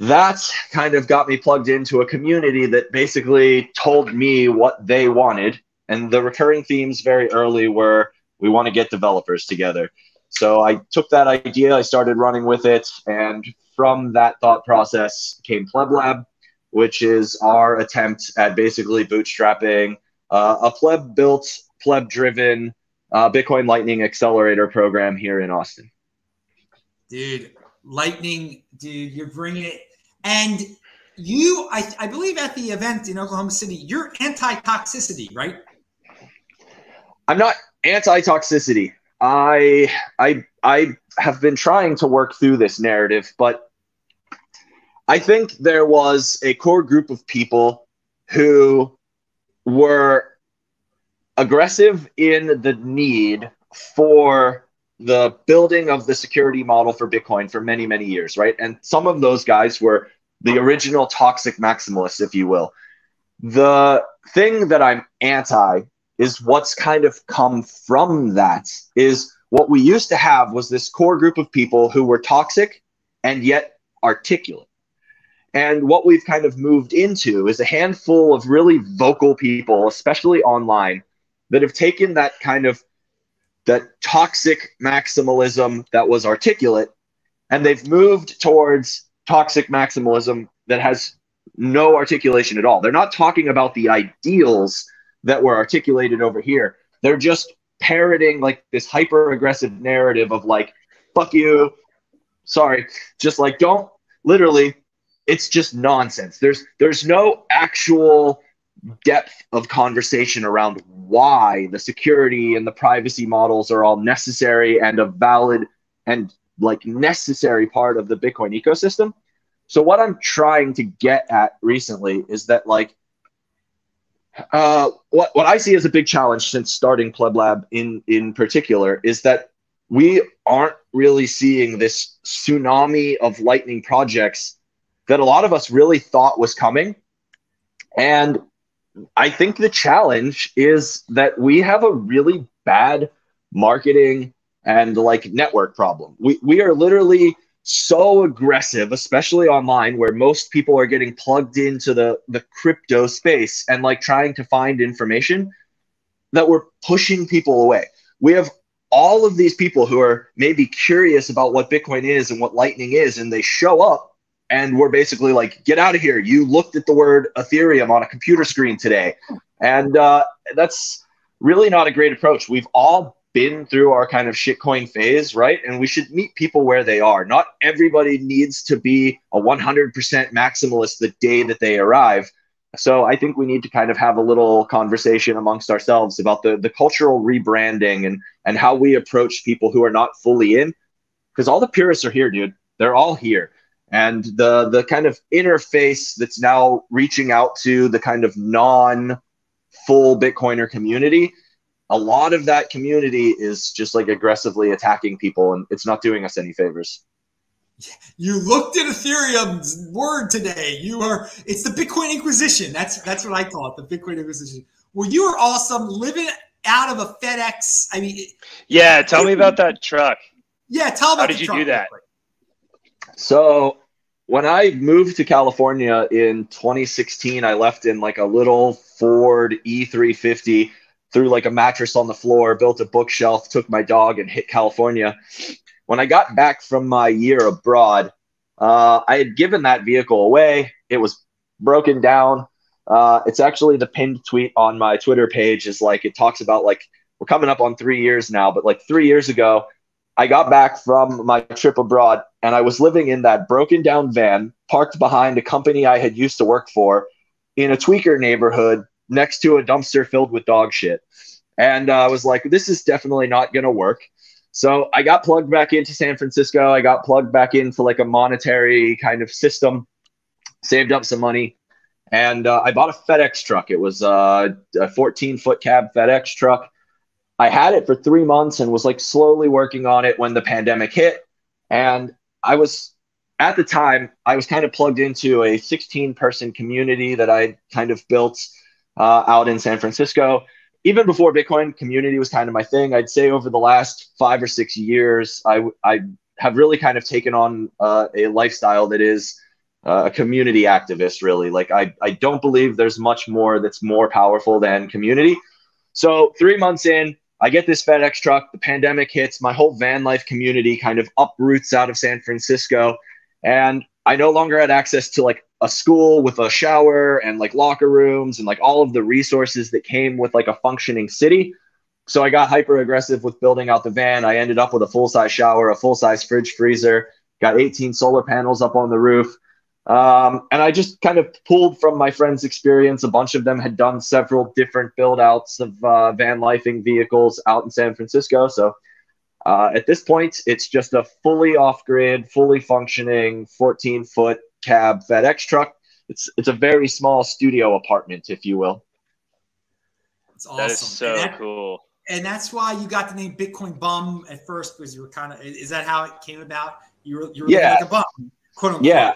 That kind of got me plugged into a community that basically told me what they wanted. And the recurring themes very early were we want to get developers together. So I took that idea, I started running with it, and from that thought process came Pleb Lab, which is our attempt at basically bootstrapping uh, a pleb built pleb driven uh, Bitcoin Lightning Accelerator program here in Austin. Dude, Lightning, dude, you're bringing it. And you, I, I believe at the event in Oklahoma City, you're anti toxicity, right? I'm not anti toxicity. I, I, I have been trying to work through this narrative, but I think there was a core group of people who were aggressive in the need for the building of the security model for Bitcoin for many, many years, right? And some of those guys were the original toxic maximalists, if you will. The thing that I'm anti is what's kind of come from that is what we used to have was this core group of people who were toxic and yet articulate. And what we've kind of moved into is a handful of really vocal people, especially online, that have taken that kind of that toxic maximalism that was articulate and they've moved towards toxic maximalism that has no articulation at all. They're not talking about the ideals that were articulated over here. They're just parroting like this hyper aggressive narrative of like, fuck you. Sorry. Just like, don't literally, it's just nonsense. There's, there's no actual depth of conversation around why the security and the privacy models are all necessary and a valid and like necessary part of the Bitcoin ecosystem. So what I'm trying to get at recently is that like uh, what what I see as a big challenge since starting Pleb Lab in in particular is that we aren't really seeing this tsunami of lightning projects that a lot of us really thought was coming. And I think the challenge is that we have a really bad marketing and like network problem. We we are literally so aggressive, especially online, where most people are getting plugged into the the crypto space and like trying to find information that we're pushing people away. We have all of these people who are maybe curious about what Bitcoin is and what Lightning is, and they show up and we're basically like, get out of here. You looked at the word Ethereum on a computer screen today. And uh, that's really not a great approach. We've all been through our kind of shitcoin phase, right? And we should meet people where they are. Not everybody needs to be a 100% maximalist the day that they arrive. So I think we need to kind of have a little conversation amongst ourselves about the, the cultural rebranding and, and how we approach people who are not fully in. Because all the purists are here, dude. They're all here. And the the kind of interface that's now reaching out to the kind of non full Bitcoiner community, a lot of that community is just like aggressively attacking people, and it's not doing us any favors. You looked at Ethereum's word today. You are it's the Bitcoin Inquisition. That's that's what I call it, the Bitcoin Inquisition. Well, you are awesome living out of a FedEx. I mean, yeah. Tell me about that truck. Yeah, tell me. How did you do that? So when I moved to California in 2016, I left in like a little Ford E350, threw like a mattress on the floor, built a bookshelf, took my dog, and hit California. When I got back from my year abroad, uh, I had given that vehicle away. It was broken down. Uh, it's actually the pinned tweet on my Twitter page. Is like it talks about like we're coming up on three years now, but like three years ago, I got back from my trip abroad and I was living in that broken down van parked behind a company I had used to work for in a tweaker neighborhood next to a dumpster filled with dog shit. And uh, I was like, this is definitely not going to work. So I got plugged back into San Francisco. I got plugged back into like a monetary kind of system, saved up some money, and uh, I bought a FedEx truck. It was uh, a 14 foot cab FedEx truck. I had it for three months and was like slowly working on it when the pandemic hit. And I was at the time, I was kind of plugged into a 16 person community that I kind of built uh, out in San Francisco. Even before Bitcoin, community was kind of my thing. I'd say over the last five or six years, I, I have really kind of taken on uh, a lifestyle that is uh, a community activist, really. Like, I, I don't believe there's much more that's more powerful than community. So, three months in, I get this FedEx truck, the pandemic hits, my whole van life community kind of uproots out of San Francisco. And I no longer had access to like a school with a shower and like locker rooms and like all of the resources that came with like a functioning city. So I got hyper aggressive with building out the van. I ended up with a full size shower, a full size fridge freezer, got 18 solar panels up on the roof. Um, and I just kind of pulled from my friends' experience. A bunch of them had done several different build outs of uh, van lifing vehicles out in San Francisco. So uh, at this point, it's just a fully off grid, fully functioning 14 foot cab FedEx truck. It's, it's a very small studio apartment, if you will. It's awesome. That is so and that, cool. And that's why you got the name Bitcoin Bum at first because you were kind of. Is that how it came about? You were you were Yeah. like a bum, quote unquote. Yeah.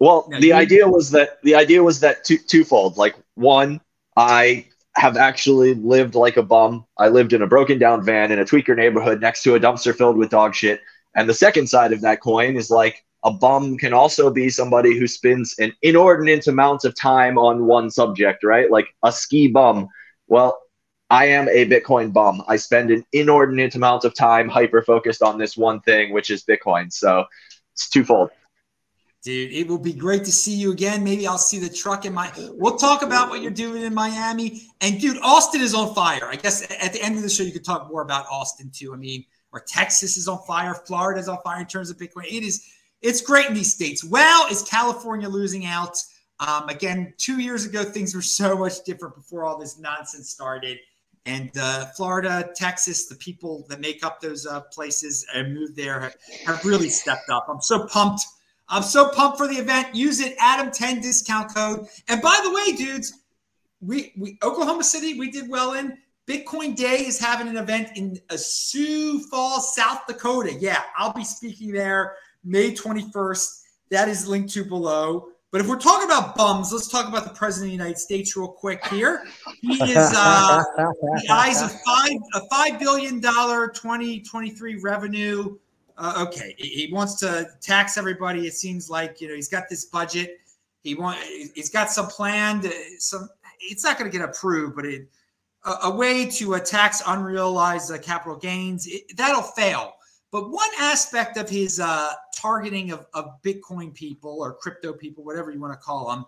Well, the idea was that the idea was that two, twofold. Like one, I have actually lived like a bum. I lived in a broken down van in a tweaker neighborhood next to a dumpster filled with dog shit. And the second side of that coin is like a bum can also be somebody who spends an inordinate amount of time on one subject, right? Like a ski bum. Well, I am a Bitcoin bum. I spend an inordinate amount of time hyper focused on this one thing, which is Bitcoin. So it's twofold. Dude, it will be great to see you again. Maybe I'll see the truck in my. We'll talk about what you're doing in Miami. And dude, Austin is on fire. I guess at the end of the show, you could talk more about Austin too. I mean, or Texas is on fire, Florida is on fire in terms of Bitcoin. It is, it's great in these states. Wow, is California losing out? Um, again, two years ago, things were so much different before all this nonsense started. And uh, Florida, Texas, the people that make up those uh, places and move there have, have really stepped up. I'm so pumped. I'm so pumped for the event. Use it, Adam10 discount code. And by the way, dudes, we, we Oklahoma City, we did well in. Bitcoin Day is having an event in uh, Sioux Falls, South Dakota. Yeah, I'll be speaking there May 21st. That is linked to below. But if we're talking about bums, let's talk about the President of the United States real quick here. He is uh, the eyes of five a five billion dollar 2023 revenue. Uh, okay, he he wants to tax everybody. It seems like you know he's got this budget. He want he's got some plan. uh, Some it's not going to get approved, but it a, a way to uh, tax unrealized uh, capital gains it, that'll fail. But one aspect of his uh, targeting of, of Bitcoin people or crypto people, whatever you want to call them,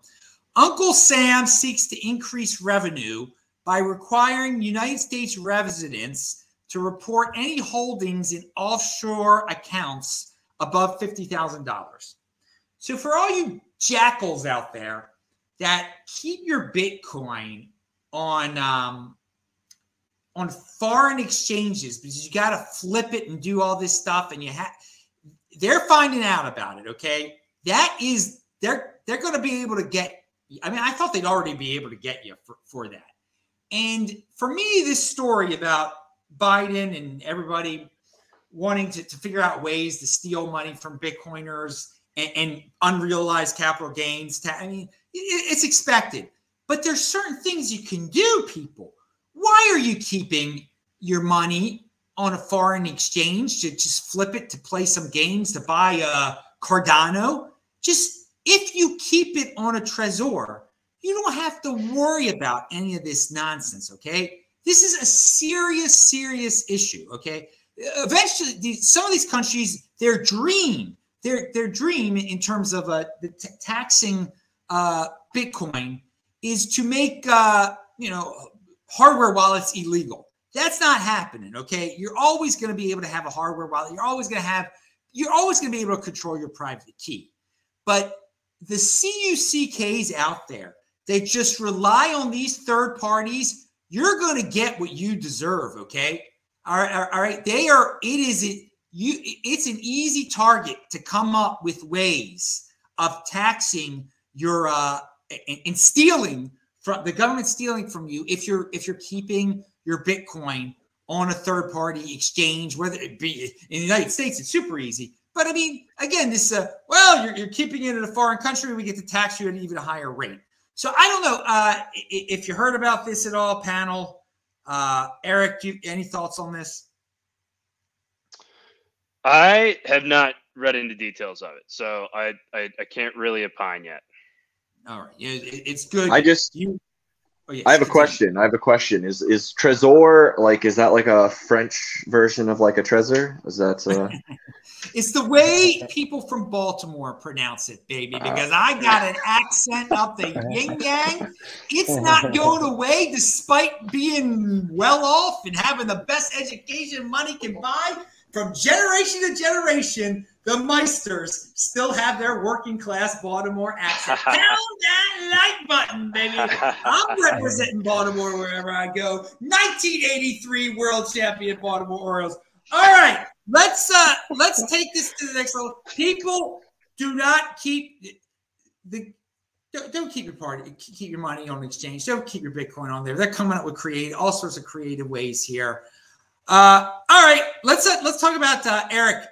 Uncle Sam seeks to increase revenue by requiring United States residents to report any holdings in offshore accounts above $50,000. So, for all you jackals out there that keep your Bitcoin on um, on foreign exchanges because you got to flip it and do all this stuff and you have they're finding out about it okay that is they're they're going to be able to get i mean i thought they'd already be able to get you for, for that and for me this story about biden and everybody wanting to, to figure out ways to steal money from bitcoiners and, and unrealized capital gains To i mean it, it's expected but there's certain things you can do people why are you keeping your money on a foreign exchange to just flip it to play some games to buy a Cardano? Just if you keep it on a Trezor, you don't have to worry about any of this nonsense, okay? This is a serious, serious issue, okay? Eventually, some of these countries, their dream, their their dream in terms of uh, the t- taxing uh, Bitcoin is to make uh, you know hardware wallets illegal. That's not happening. Okay. You're always going to be able to have a hardware wallet. You're always going to have, you're always going to be able to control your private key. But the CUCKs out there, they just rely on these third parties. You're going to get what you deserve. Okay. All right. All right. They are, it is, it, you, it's an easy target to come up with ways of taxing your, uh, and, and stealing from the government stealing from you if you're if you're keeping your Bitcoin on a third party exchange, whether it be in the United States, it's super easy. But I mean, again, this uh, well, you're, you're keeping it in a foreign country, we get to tax you at an even higher rate. So I don't know uh, if you heard about this at all, panel. Uh, Eric, you, any thoughts on this? I have not read into details of it, so I I, I can't really opine yet. All right, it's good. I just you. Oh, yes, I have a question. I have a question. Is is Trezor like? Is that like a French version of like a Trezor? Is that? Uh... it's the way people from Baltimore pronounce it, baby. Uh, because I got an accent up the yin yang. It's not going away, despite being well off and having the best education money can buy from generation to generation the Meisters still have their working class Baltimore accent. Pound that like button, baby. I'm representing Baltimore wherever I go. 1983 World Champion Baltimore Orioles. All right, let's uh let's take this to the next level. People do not keep the don't, don't keep your party keep your money on exchange. Don't keep your Bitcoin on there. They're coming up with create all sorts of creative ways here. Uh, all right, let's uh, let's talk about uh, Eric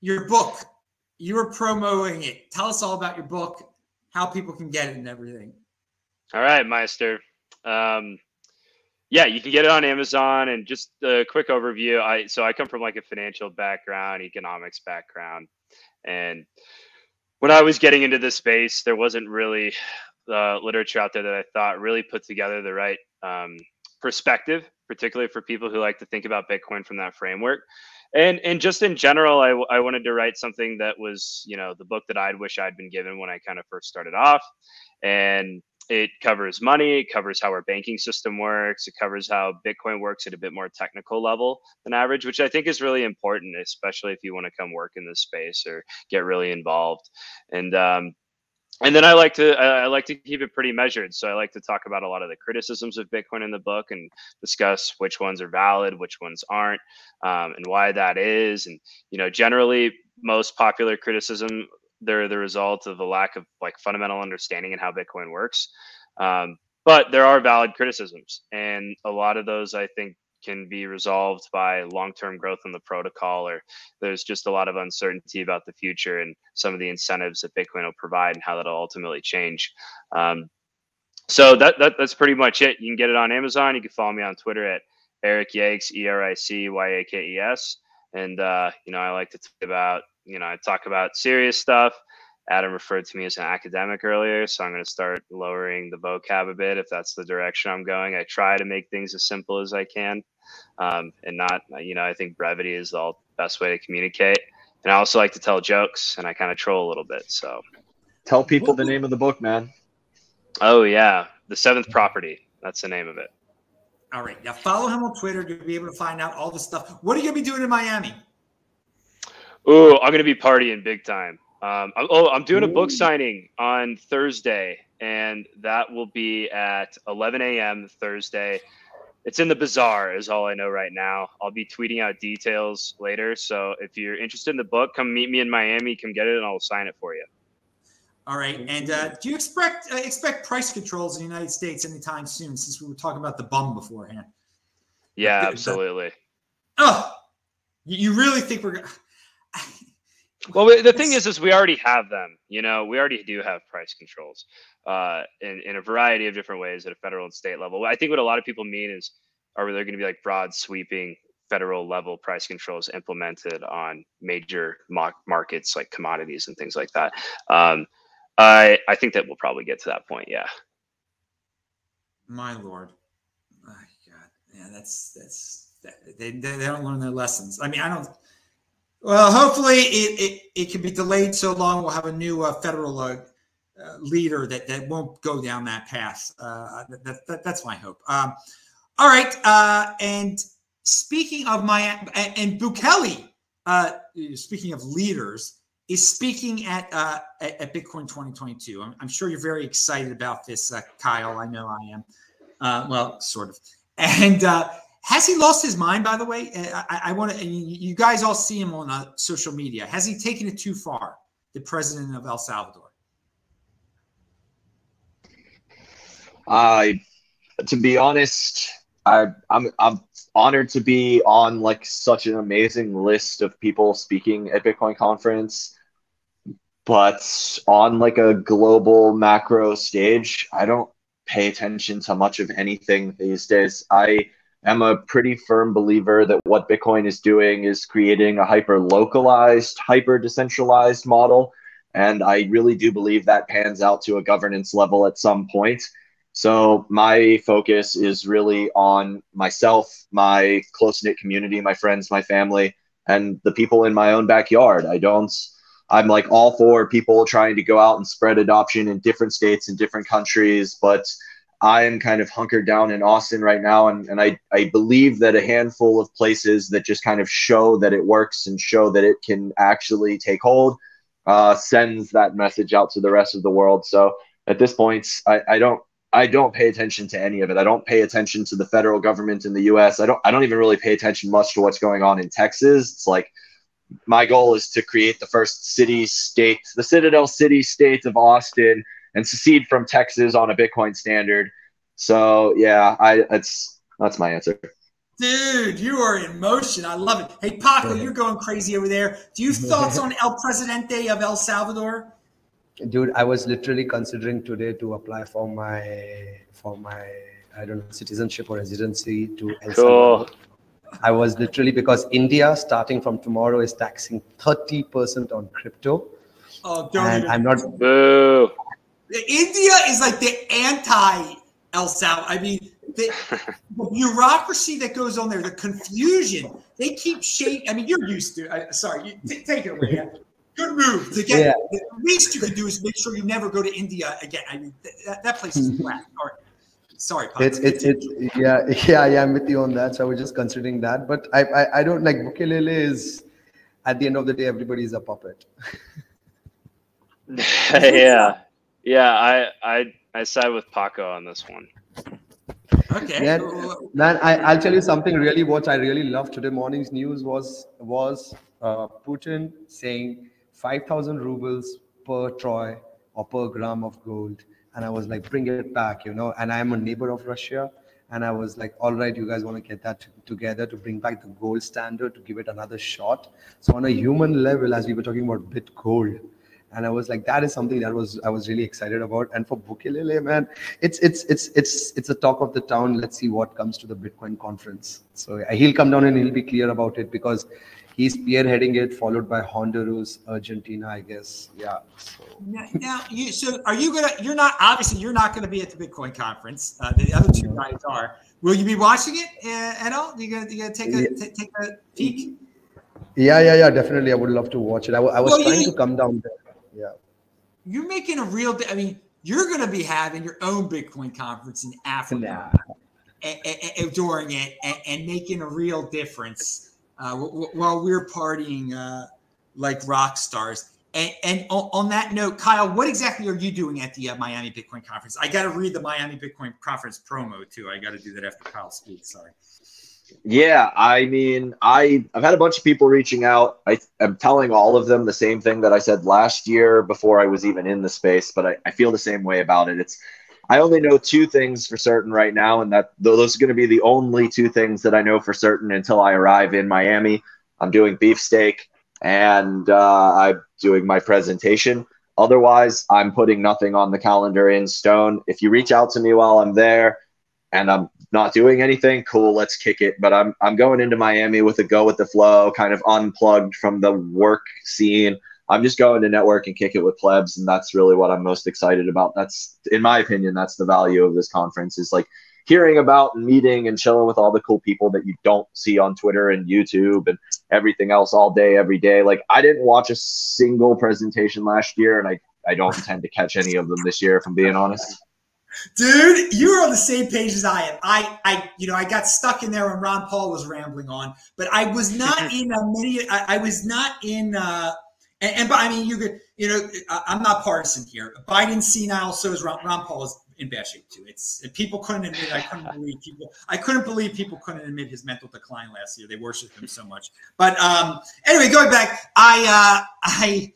your book. You were promoting it. Tell us all about your book, how people can get it, and everything. All right, Meister. Um, yeah, you can get it on Amazon. And just a quick overview. I so I come from like a financial background, economics background, and when I was getting into this space, there wasn't really the literature out there that I thought really put together the right um, perspective, particularly for people who like to think about Bitcoin from that framework. And and just in general I, I wanted to write something that was you know the book that i'd wish i'd been given when i kind of first started off. And it covers money it covers how our banking system works it covers how bitcoin works at a bit more technical level than average which i think is really important especially if you want to come work in this space or get really involved. And um, and then I like to I like to keep it pretty measured. So I like to talk about a lot of the criticisms of Bitcoin in the book and discuss which ones are valid, which ones aren't, um, and why that is. And you know, generally, most popular criticism they're the result of a lack of like fundamental understanding in how Bitcoin works. Um, but there are valid criticisms, and a lot of those I think can be resolved by long-term growth in the protocol or there's just a lot of uncertainty about the future and some of the incentives that bitcoin will provide and how that'll ultimately change. Um, so that, that that's pretty much it. You can get it on amazon. You can follow me on twitter at eric yakes e-r-i-c-y-a-k-e-s and uh, you know i like to talk about you know i talk about serious stuff Adam referred to me as an academic earlier, so I'm going to start lowering the vocab a bit if that's the direction I'm going. I try to make things as simple as I can, um, and not, you know, I think brevity is the best way to communicate. And I also like to tell jokes, and I kind of troll a little bit. So, tell people the name of the book, man. Oh yeah, the seventh property. That's the name of it. All right. Now follow him on Twitter to be able to find out all the stuff. What are you gonna be doing in Miami? Oh, I'm gonna be partying big time. Um, oh, I'm doing a book signing on Thursday, and that will be at 11 a.m. Thursday. It's in the bazaar, is all I know right now. I'll be tweeting out details later. So if you're interested in the book, come meet me in Miami. Come get it, and I'll sign it for you. All right. And uh, do you expect uh, expect price controls in the United States anytime soon? Since we were talking about the bum beforehand. Yeah, absolutely. Oh, you really think we're gonna? Well, the thing is, is we already have them. You know, we already do have price controls uh, in in a variety of different ways at a federal and state level. I think what a lot of people mean is, are there going to be like broad sweeping federal level price controls implemented on major markets like commodities and things like that? Um, I I think that we'll probably get to that point. Yeah. My lord, my God, yeah, that's that's they they, they don't learn their lessons. I mean, I don't. Well, hopefully it, it, it can be delayed so long. We'll have a new uh, federal uh, uh, leader that, that won't go down that path. Uh, that, that, that's my hope. Um, all right. Uh, and speaking of my and, Bukele, uh, speaking of leaders, is speaking at at, at, Bitcoin 2022. I'm, I'm, sure you're very excited about this, Kyle. I know I am. Well, sort of. And has he lost his mind? By the way, uh, I, I want to. You guys all see him on uh, social media. Has he taken it too far? The president of El Salvador. I, to be honest, I, I'm I'm honored to be on like such an amazing list of people speaking at Bitcoin conference. But on like a global macro stage, I don't pay attention to much of anything these days. I am a pretty firm believer that what Bitcoin is doing is creating a hyper localized, hyper decentralized model. And I really do believe that pans out to a governance level at some point. So my focus is really on myself, my close knit community, my friends, my family, and the people in my own backyard. I don't. I'm like all for people trying to go out and spread adoption in different states and different countries, but I am kind of hunkered down in Austin right now, and, and I, I believe that a handful of places that just kind of show that it works and show that it can actually take hold uh, sends that message out to the rest of the world. So at this point, I, I don't I don't pay attention to any of it. I don't pay attention to the federal government in the US. I don't I don't even really pay attention much to what's going on in Texas. It's like my goal is to create the first city state, the Citadel city state of Austin and secede from Texas on a Bitcoin standard. So yeah, I that's that's my answer. Dude, you are in motion. I love it. Hey Paco, you're going crazy over there. Do you have thoughts on El Presidente of El Salvador? dude i was literally considering today to apply for my for my i don't know citizenship or residency to El cool. i was literally because india starting from tomorrow is taxing 30% on crypto oh don't and i'm not Boo. India is like the anti el salvador i mean the, the, bureaucracy that goes on there the confusion they keep shaking i mean you're used to I, sorry you, t- take it away Good move to get. Yeah. The least you can do is make sure you never go to India again. I mean, that, that place is whack. Sorry, Papa. it's it's it's yeah yeah yeah. I'm with you on that. So I was just considering that, but I I, I don't like Bukelele is. At the end of the day, everybody is a puppet. yeah, yeah. I I I side with Paco on this one. Okay. Man, man I, I'll tell you something really what I really loved today morning's news was was uh, Putin saying 5,000 rubles per troy or per gram of gold. And I was like, bring it back, you know. And I am a neighbor of Russia. And I was like, all right, you guys want to get that together to bring back the gold standard, to give it another shot. So, on a human level, as we were talking about bit gold, and I was like, that is something that was I was really excited about. And for Bukelele, man, it's it's it's it's it's a talk of the town. Let's see what comes to the Bitcoin conference. So he'll come down and he'll be clear about it because he's spearheading it, followed by Honduras, Argentina, I guess. Yeah. So. Now, now, you so are you gonna? You're not obviously you're not gonna be at the Bitcoin conference. Uh, the other two guys are. Will you be watching it uh, at all? You gonna you gonna take a Yeah. t- take a peek? Yeah, yeah, yeah. Definitely, I would love to watch it. I, was Well, trying need- to come down there. Yeah. You're making a real. I mean, you're gonna be having your own Bitcoin conference in Africa. Nah. a- a- a- during it and, and making a real difference uh, w- while we're partying uh, like rock stars. And, and on, on that note, Kyle, what exactly are you doing at the uh, Miami Bitcoin conference? I got to read the Miami Bitcoin conference promo too. I got to do that after Kyle speaks. Sorry. Yeah, I mean, I I've had a bunch of people reaching out. I am telling all of them the same thing that I said last year before I was even in the space, but I, I feel the same way about it. It's I only know two things for certain right now, and that those are going to be the only two things that I know for certain until I arrive in Miami. I'm doing beefsteak and uh, I'm doing my presentation. Otherwise, I'm putting nothing on the calendar in stone. If you reach out to me while I'm there and I'm not doing anything, cool, let's kick it. But I'm I'm going into Miami with a go with the flow, kind of unplugged from the work scene. I'm just going to network and kick it with plebs, and that's really what I'm most excited about. That's, in my opinion, that's the value of this conference is like hearing about and meeting and chilling with all the cool people that you don't see on Twitter and YouTube and everything else all day, every day. Like I didn't watch a single presentation last year, and I I don't intend to catch any of them this year, if I'm being honest. Dude, you are on the same page as I am. I, I, you know, I got stuck in there when Ron Paul was rambling on, but I was not in uh, many. I, I was not in. Uh, and, and but I mean, you could, you know, I, I'm not partisan here. Biden's senile, so is Ron, Ron Paul is in bad shape too. It's people couldn't admit. I couldn't believe people. I couldn't believe people couldn't admit his mental decline last year. They worshipped him so much. But um, anyway, going back, I, uh, I,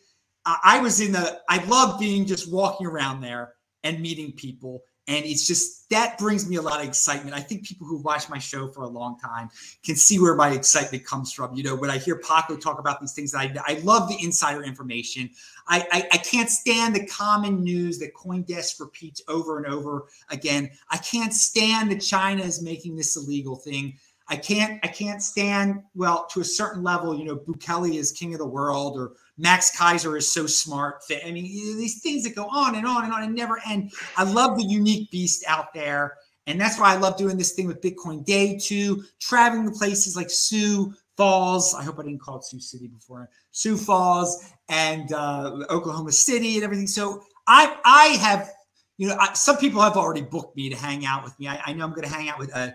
I was in the. I love being just walking around there and meeting people. And it's just that brings me a lot of excitement. I think people who watch my show for a long time can see where my excitement comes from. You know, when I hear Paco talk about these things, I, I love the insider information. I, I, I can't stand the common news that CoinDesk repeats over and over again. I can't stand that China is making this illegal thing. I can't I can't stand well to a certain level. You know, Bukele is king of the world, or Max Keiser is so smart. I mean, these things that go on and on and on and never end. I love the unique beast out there, and that's why I love doing this thing with Bitcoin Day too. Traveling to places like Sioux Falls. I hope I didn't call it Sioux City before. Sioux Falls and uh, Oklahoma City and everything. So I I have you know I, some people have already booked me to hang out with me. I, I know I'm going to hang out with. Uh,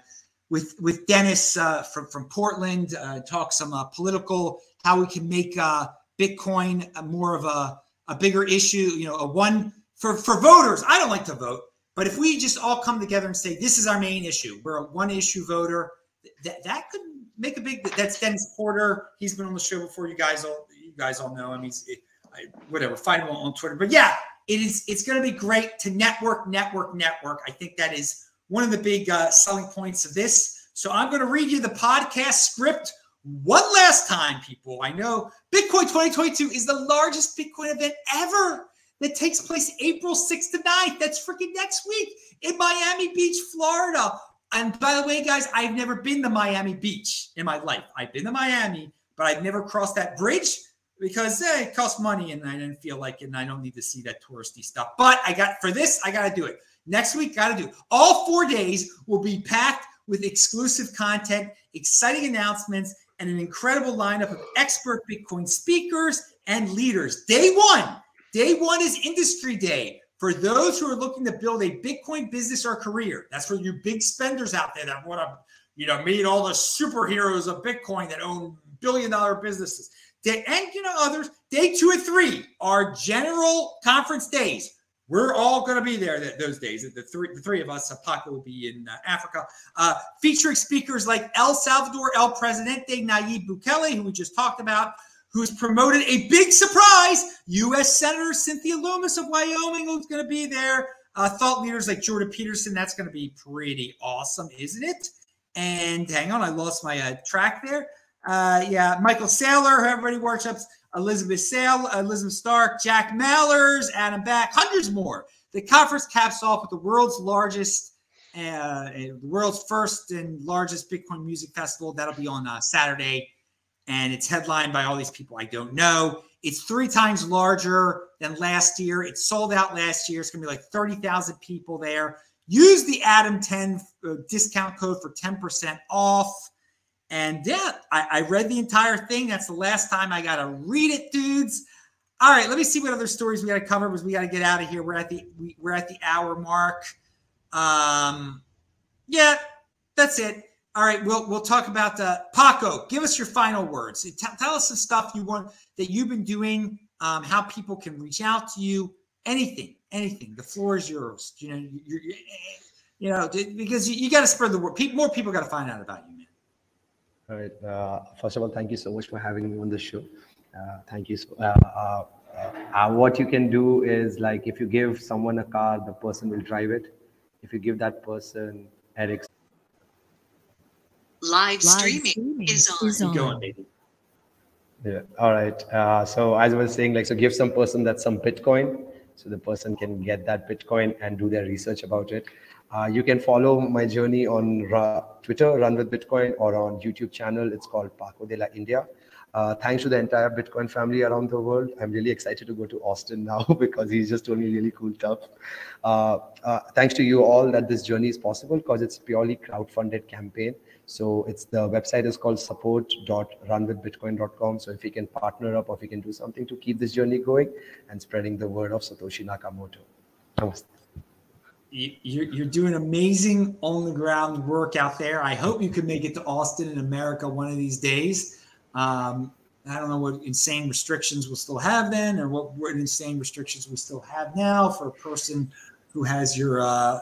with with Dennis uh, from from Portland, uh, talk some uh, political how we can make uh, Bitcoin more of a a bigger issue. You know, a one for for voters. I don't like to vote, but if we just all come together and say this is our main issue, we're a one issue voter. That that could make a big. That's Dennis Porter. He's been on the show before. You guys all you guys all know him. He's I, whatever. Find him on Twitter. But yeah, it is. It's going to be great to network, network, network. I think that is one of the big uh, selling points of this. So I'm going to read you the podcast script one last time, people. I know Bitcoin 2022 is the largest Bitcoin event ever that takes place April 6th to 9th. That's freaking next week in Miami Beach, Florida. And by the way, guys, I've never been to Miami Beach in my life. I've been to Miami, but I've never crossed that bridge because eh, it costs money and I didn't feel like it and I don't need to see that touristy stuff. But I got for this, I got to do it. Next week, got to do it. All four days will be packed with exclusive content, exciting announcements, and an incredible lineup of expert Bitcoin speakers and leaders. Day one, day one is industry day for those who are looking to build a Bitcoin business or career. That's for you big spenders out there that want to, you know, meet all the superheroes of Bitcoin that own billion dollar businesses. Day, and you know others. Day two and three are general conference days. We're all going to be there that, those days. The three, the three of us, Paco will be in uh, Africa, uh, featuring speakers like El Salvador El Presidente Nayib Bukele, who we just talked about, who's promoted a big surprise. U.S. Senator Cynthia Lummis of Wyoming, who's going to be there. Uh, thought leaders like Jordan Peterson. That's going to be pretty awesome, isn't it? And hang on, I lost my uh, track there. Uh, yeah, Michael Saylor, everybody workshops. Elizabeth Sale, Elizabeth Stark, Jack Mallers, Adam Back, hundreds more. The conference caps off with the world's largest, uh, the world's first and largest Bitcoin music festival. That'll be on uh, Saturday, and it's headlined by all these people I don't know. It's three times larger than last year. It sold out last year. It's going to be like 30,000 people there. Use the Adam 10 uh, discount code for 10% off. And yeah, I, I read the entire thing. That's the last time I got to read it, dudes. All right, let me see what other stories we got to cover because we got to get out of here. We're at the we, we're at the hour mark. Um, yeah, that's it. All right, we'll we'll talk about the uh, Paco. Give us your final words. Tell, tell us some stuff you want that you've been doing. Um, how people can reach out to you. Anything, anything. The floor is yours. You know, you you know, because you, you got to spread the word. People, more people got to find out about you. All right. Uh, first of all, thank you so much for having me on the show. Uh, thank you. So, uh, uh, uh, what you can do is like if you give someone a car, the person will drive it. If you give that person Eric's live streaming, is on. Is on. Going, baby. Yeah. All right. Uh, so as I was saying, like, so give some person that some Bitcoin, so the person can get that Bitcoin and do their research about it. Uh, you can follow my journey on Ra- Twitter, Run with Bitcoin, or on YouTube channel. It's called Paco de la India. Uh, thanks to the entire Bitcoin family around the world. I'm really excited to go to Austin now because he's just told me really cool stuff. Uh, uh, thanks to you all that this journey is possible because it's purely crowd-funded campaign. So it's the website is called support.runwithbitcoin.com. So if you can partner up or if you can do something to keep this journey going and spreading the word of Satoshi Nakamoto. Namaste. You're doing amazing on the ground work out there. I hope you can make it to Austin in America one of these days. Um, I don't know what insane restrictions we'll still have then, or what, what insane restrictions we still have now for a person who has your uh,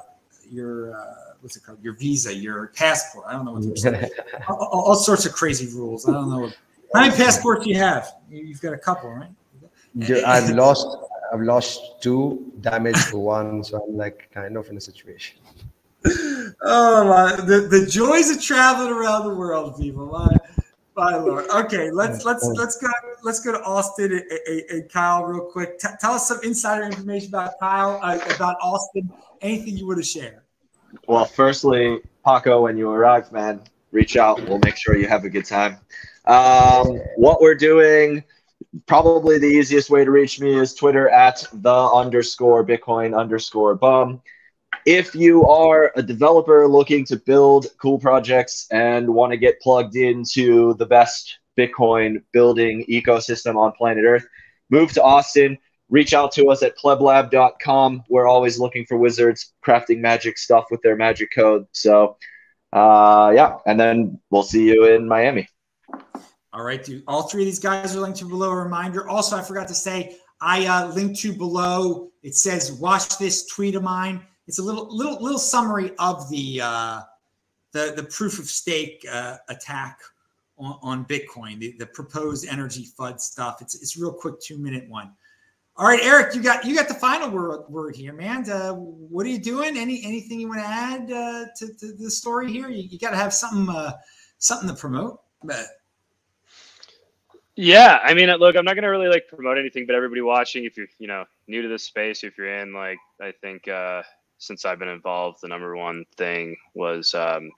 your uh, what's it called? Your visa, your passport. I don't know what all, all, sorts of crazy rules. I don't know. How many passports do you have? You've got a couple, right? I've lost. I've lost two, damaged one, so I'm like kind of in a situation. Oh my! The, the joys of traveling around the world, people. My, my lord. Okay, let's let's let's go let's go to Austin and, and, and Kyle real quick. T- tell us some insider information about Kyle, uh, about Austin. Anything you want to share? Well, firstly, Paco, when you arrive, man, reach out. We'll make sure you have a good time. Um, what we're doing, probably the easiest way to reach me is Twitter at the underscore Bitcoin underscore bum. If you are a developer looking to build cool projects and want to get plugged into the best Bitcoin building ecosystem on planet Earth, move to Austin reach out to us at pleblab.com. We're always looking for wizards crafting magic stuff with their magic code. So, uh, yeah, and then we'll see you in Miami. All right, dude. All three of these guys are linked to below. A reminder. Also, I forgot to say, I uh, linked to below. It says, "Watch this tweet of mine." It's a little, little, little summary of the uh, the the proof of stake uh, attack on, on Bitcoin, the, the proposed energy FUD stuff. It's it's real quick, two minute one. All right, Eric, you got you got the final word, word here, man. Uh, what are you doing? Any anything you want to add uh, to, to the story here? You, you got to have something uh, something to promote. But yeah, I mean, look, I'm not gonna really like promote anything, but everybody watching, if you're you know new to this space, if you're in, like, I think uh, since I've been involved, the number one thing was um,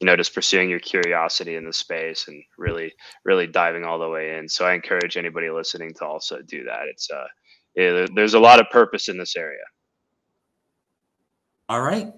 you know just pursuing your curiosity in the space and really really diving all the way in. So I encourage anybody listening to also do that. It's uh yeah, there's a lot of purpose in this area. All right.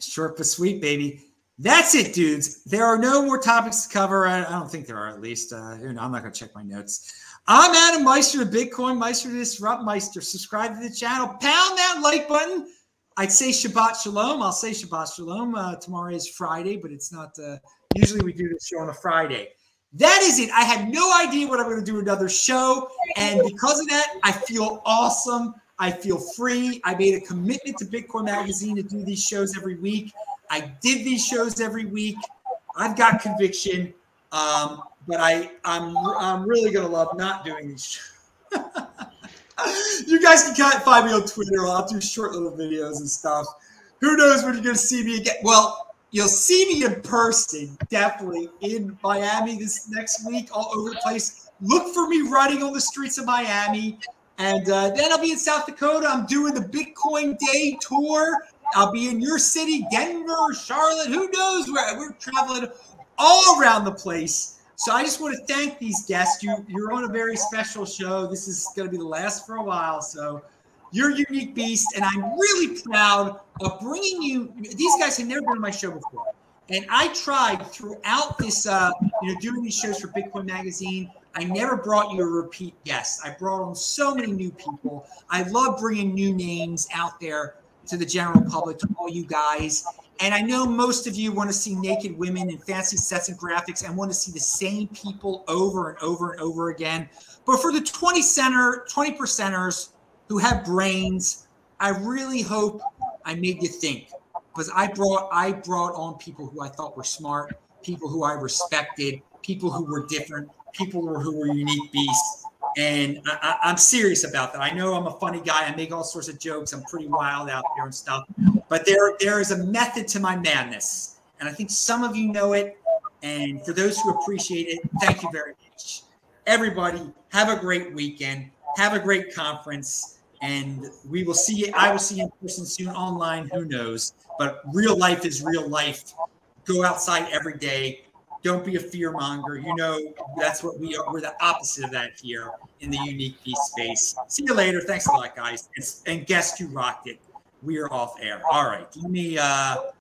Short but sweet, baby. That's it, dudes. There are no more topics to cover. I, don't think there are, at least. Uh, I'm not going to check my notes. I'm Adam Meister, the Bitcoin Meister, of Disrupt Meister. Subscribe to the channel. Pound that like button. I'd say Shabbat Shalom. I'll say Shabbat Shalom. Uh, tomorrow is Friday, but it's not. Uh, usually we do this show on a Friday. That is it. I had no idea what I'm going to do another show. And because of that, I feel awesome. I feel free. I made a commitment to Bitcoin Magazine to do these shows every week. I did these shows every week. I've got conviction. Um, but I, I'm, I'm really to love not doing these you guys can find me on Twitter. I'll do short little videos and stuff. Who knows when you're to see me again? Well, You'll see me in person, definitely in Miami this next week, all over the place. Look for me running on the streets of Miami. And uh, then I'll be in South Dakota. I'm doing the Bitcoin Day tour. I'll be in your city, Denver, Charlotte, who knows where. We're traveling all around the place. So I just want to thank these guests. You you're on a very special show. This is going to be the last for a while. So you're a unique beast, and I'm really proud of bringing you. These guys have never been on my show before, and I tried throughout this, uh, you know, doing these shows for Bitcoin Magazine. I never brought you a repeat guest. I brought on so many new people. I love bringing new names out there to the general public, to all you guys. And I know most of you want to see naked women and fancy sets and graphics and want to see the same people over and over and over again. But for the 20 center, 20 percenters who have brains, I really hope I made you think because I brought I brought on people who I thought were smart, people who I respected, people who were different, people who were unique beasts. And I, am serious about that. I know I'm a funny guy. I make all sorts of jokes. I'm pretty wild out there and stuff. But there, there is a method to my madness. And I think some of you know it. And for those who appreciate it, thank you very much. Everybody, have a great weekend. Have a great conference. And we will see you. I will see you in person soon, online, who knows. But real life is real life. Go outside every day don't be a fear monger. You know, that's what we are. We're the opposite of that here in the unique beast space. See you later. Thanks a lot, guys. And, guest you rocked it. We are off air. All right. Let me uh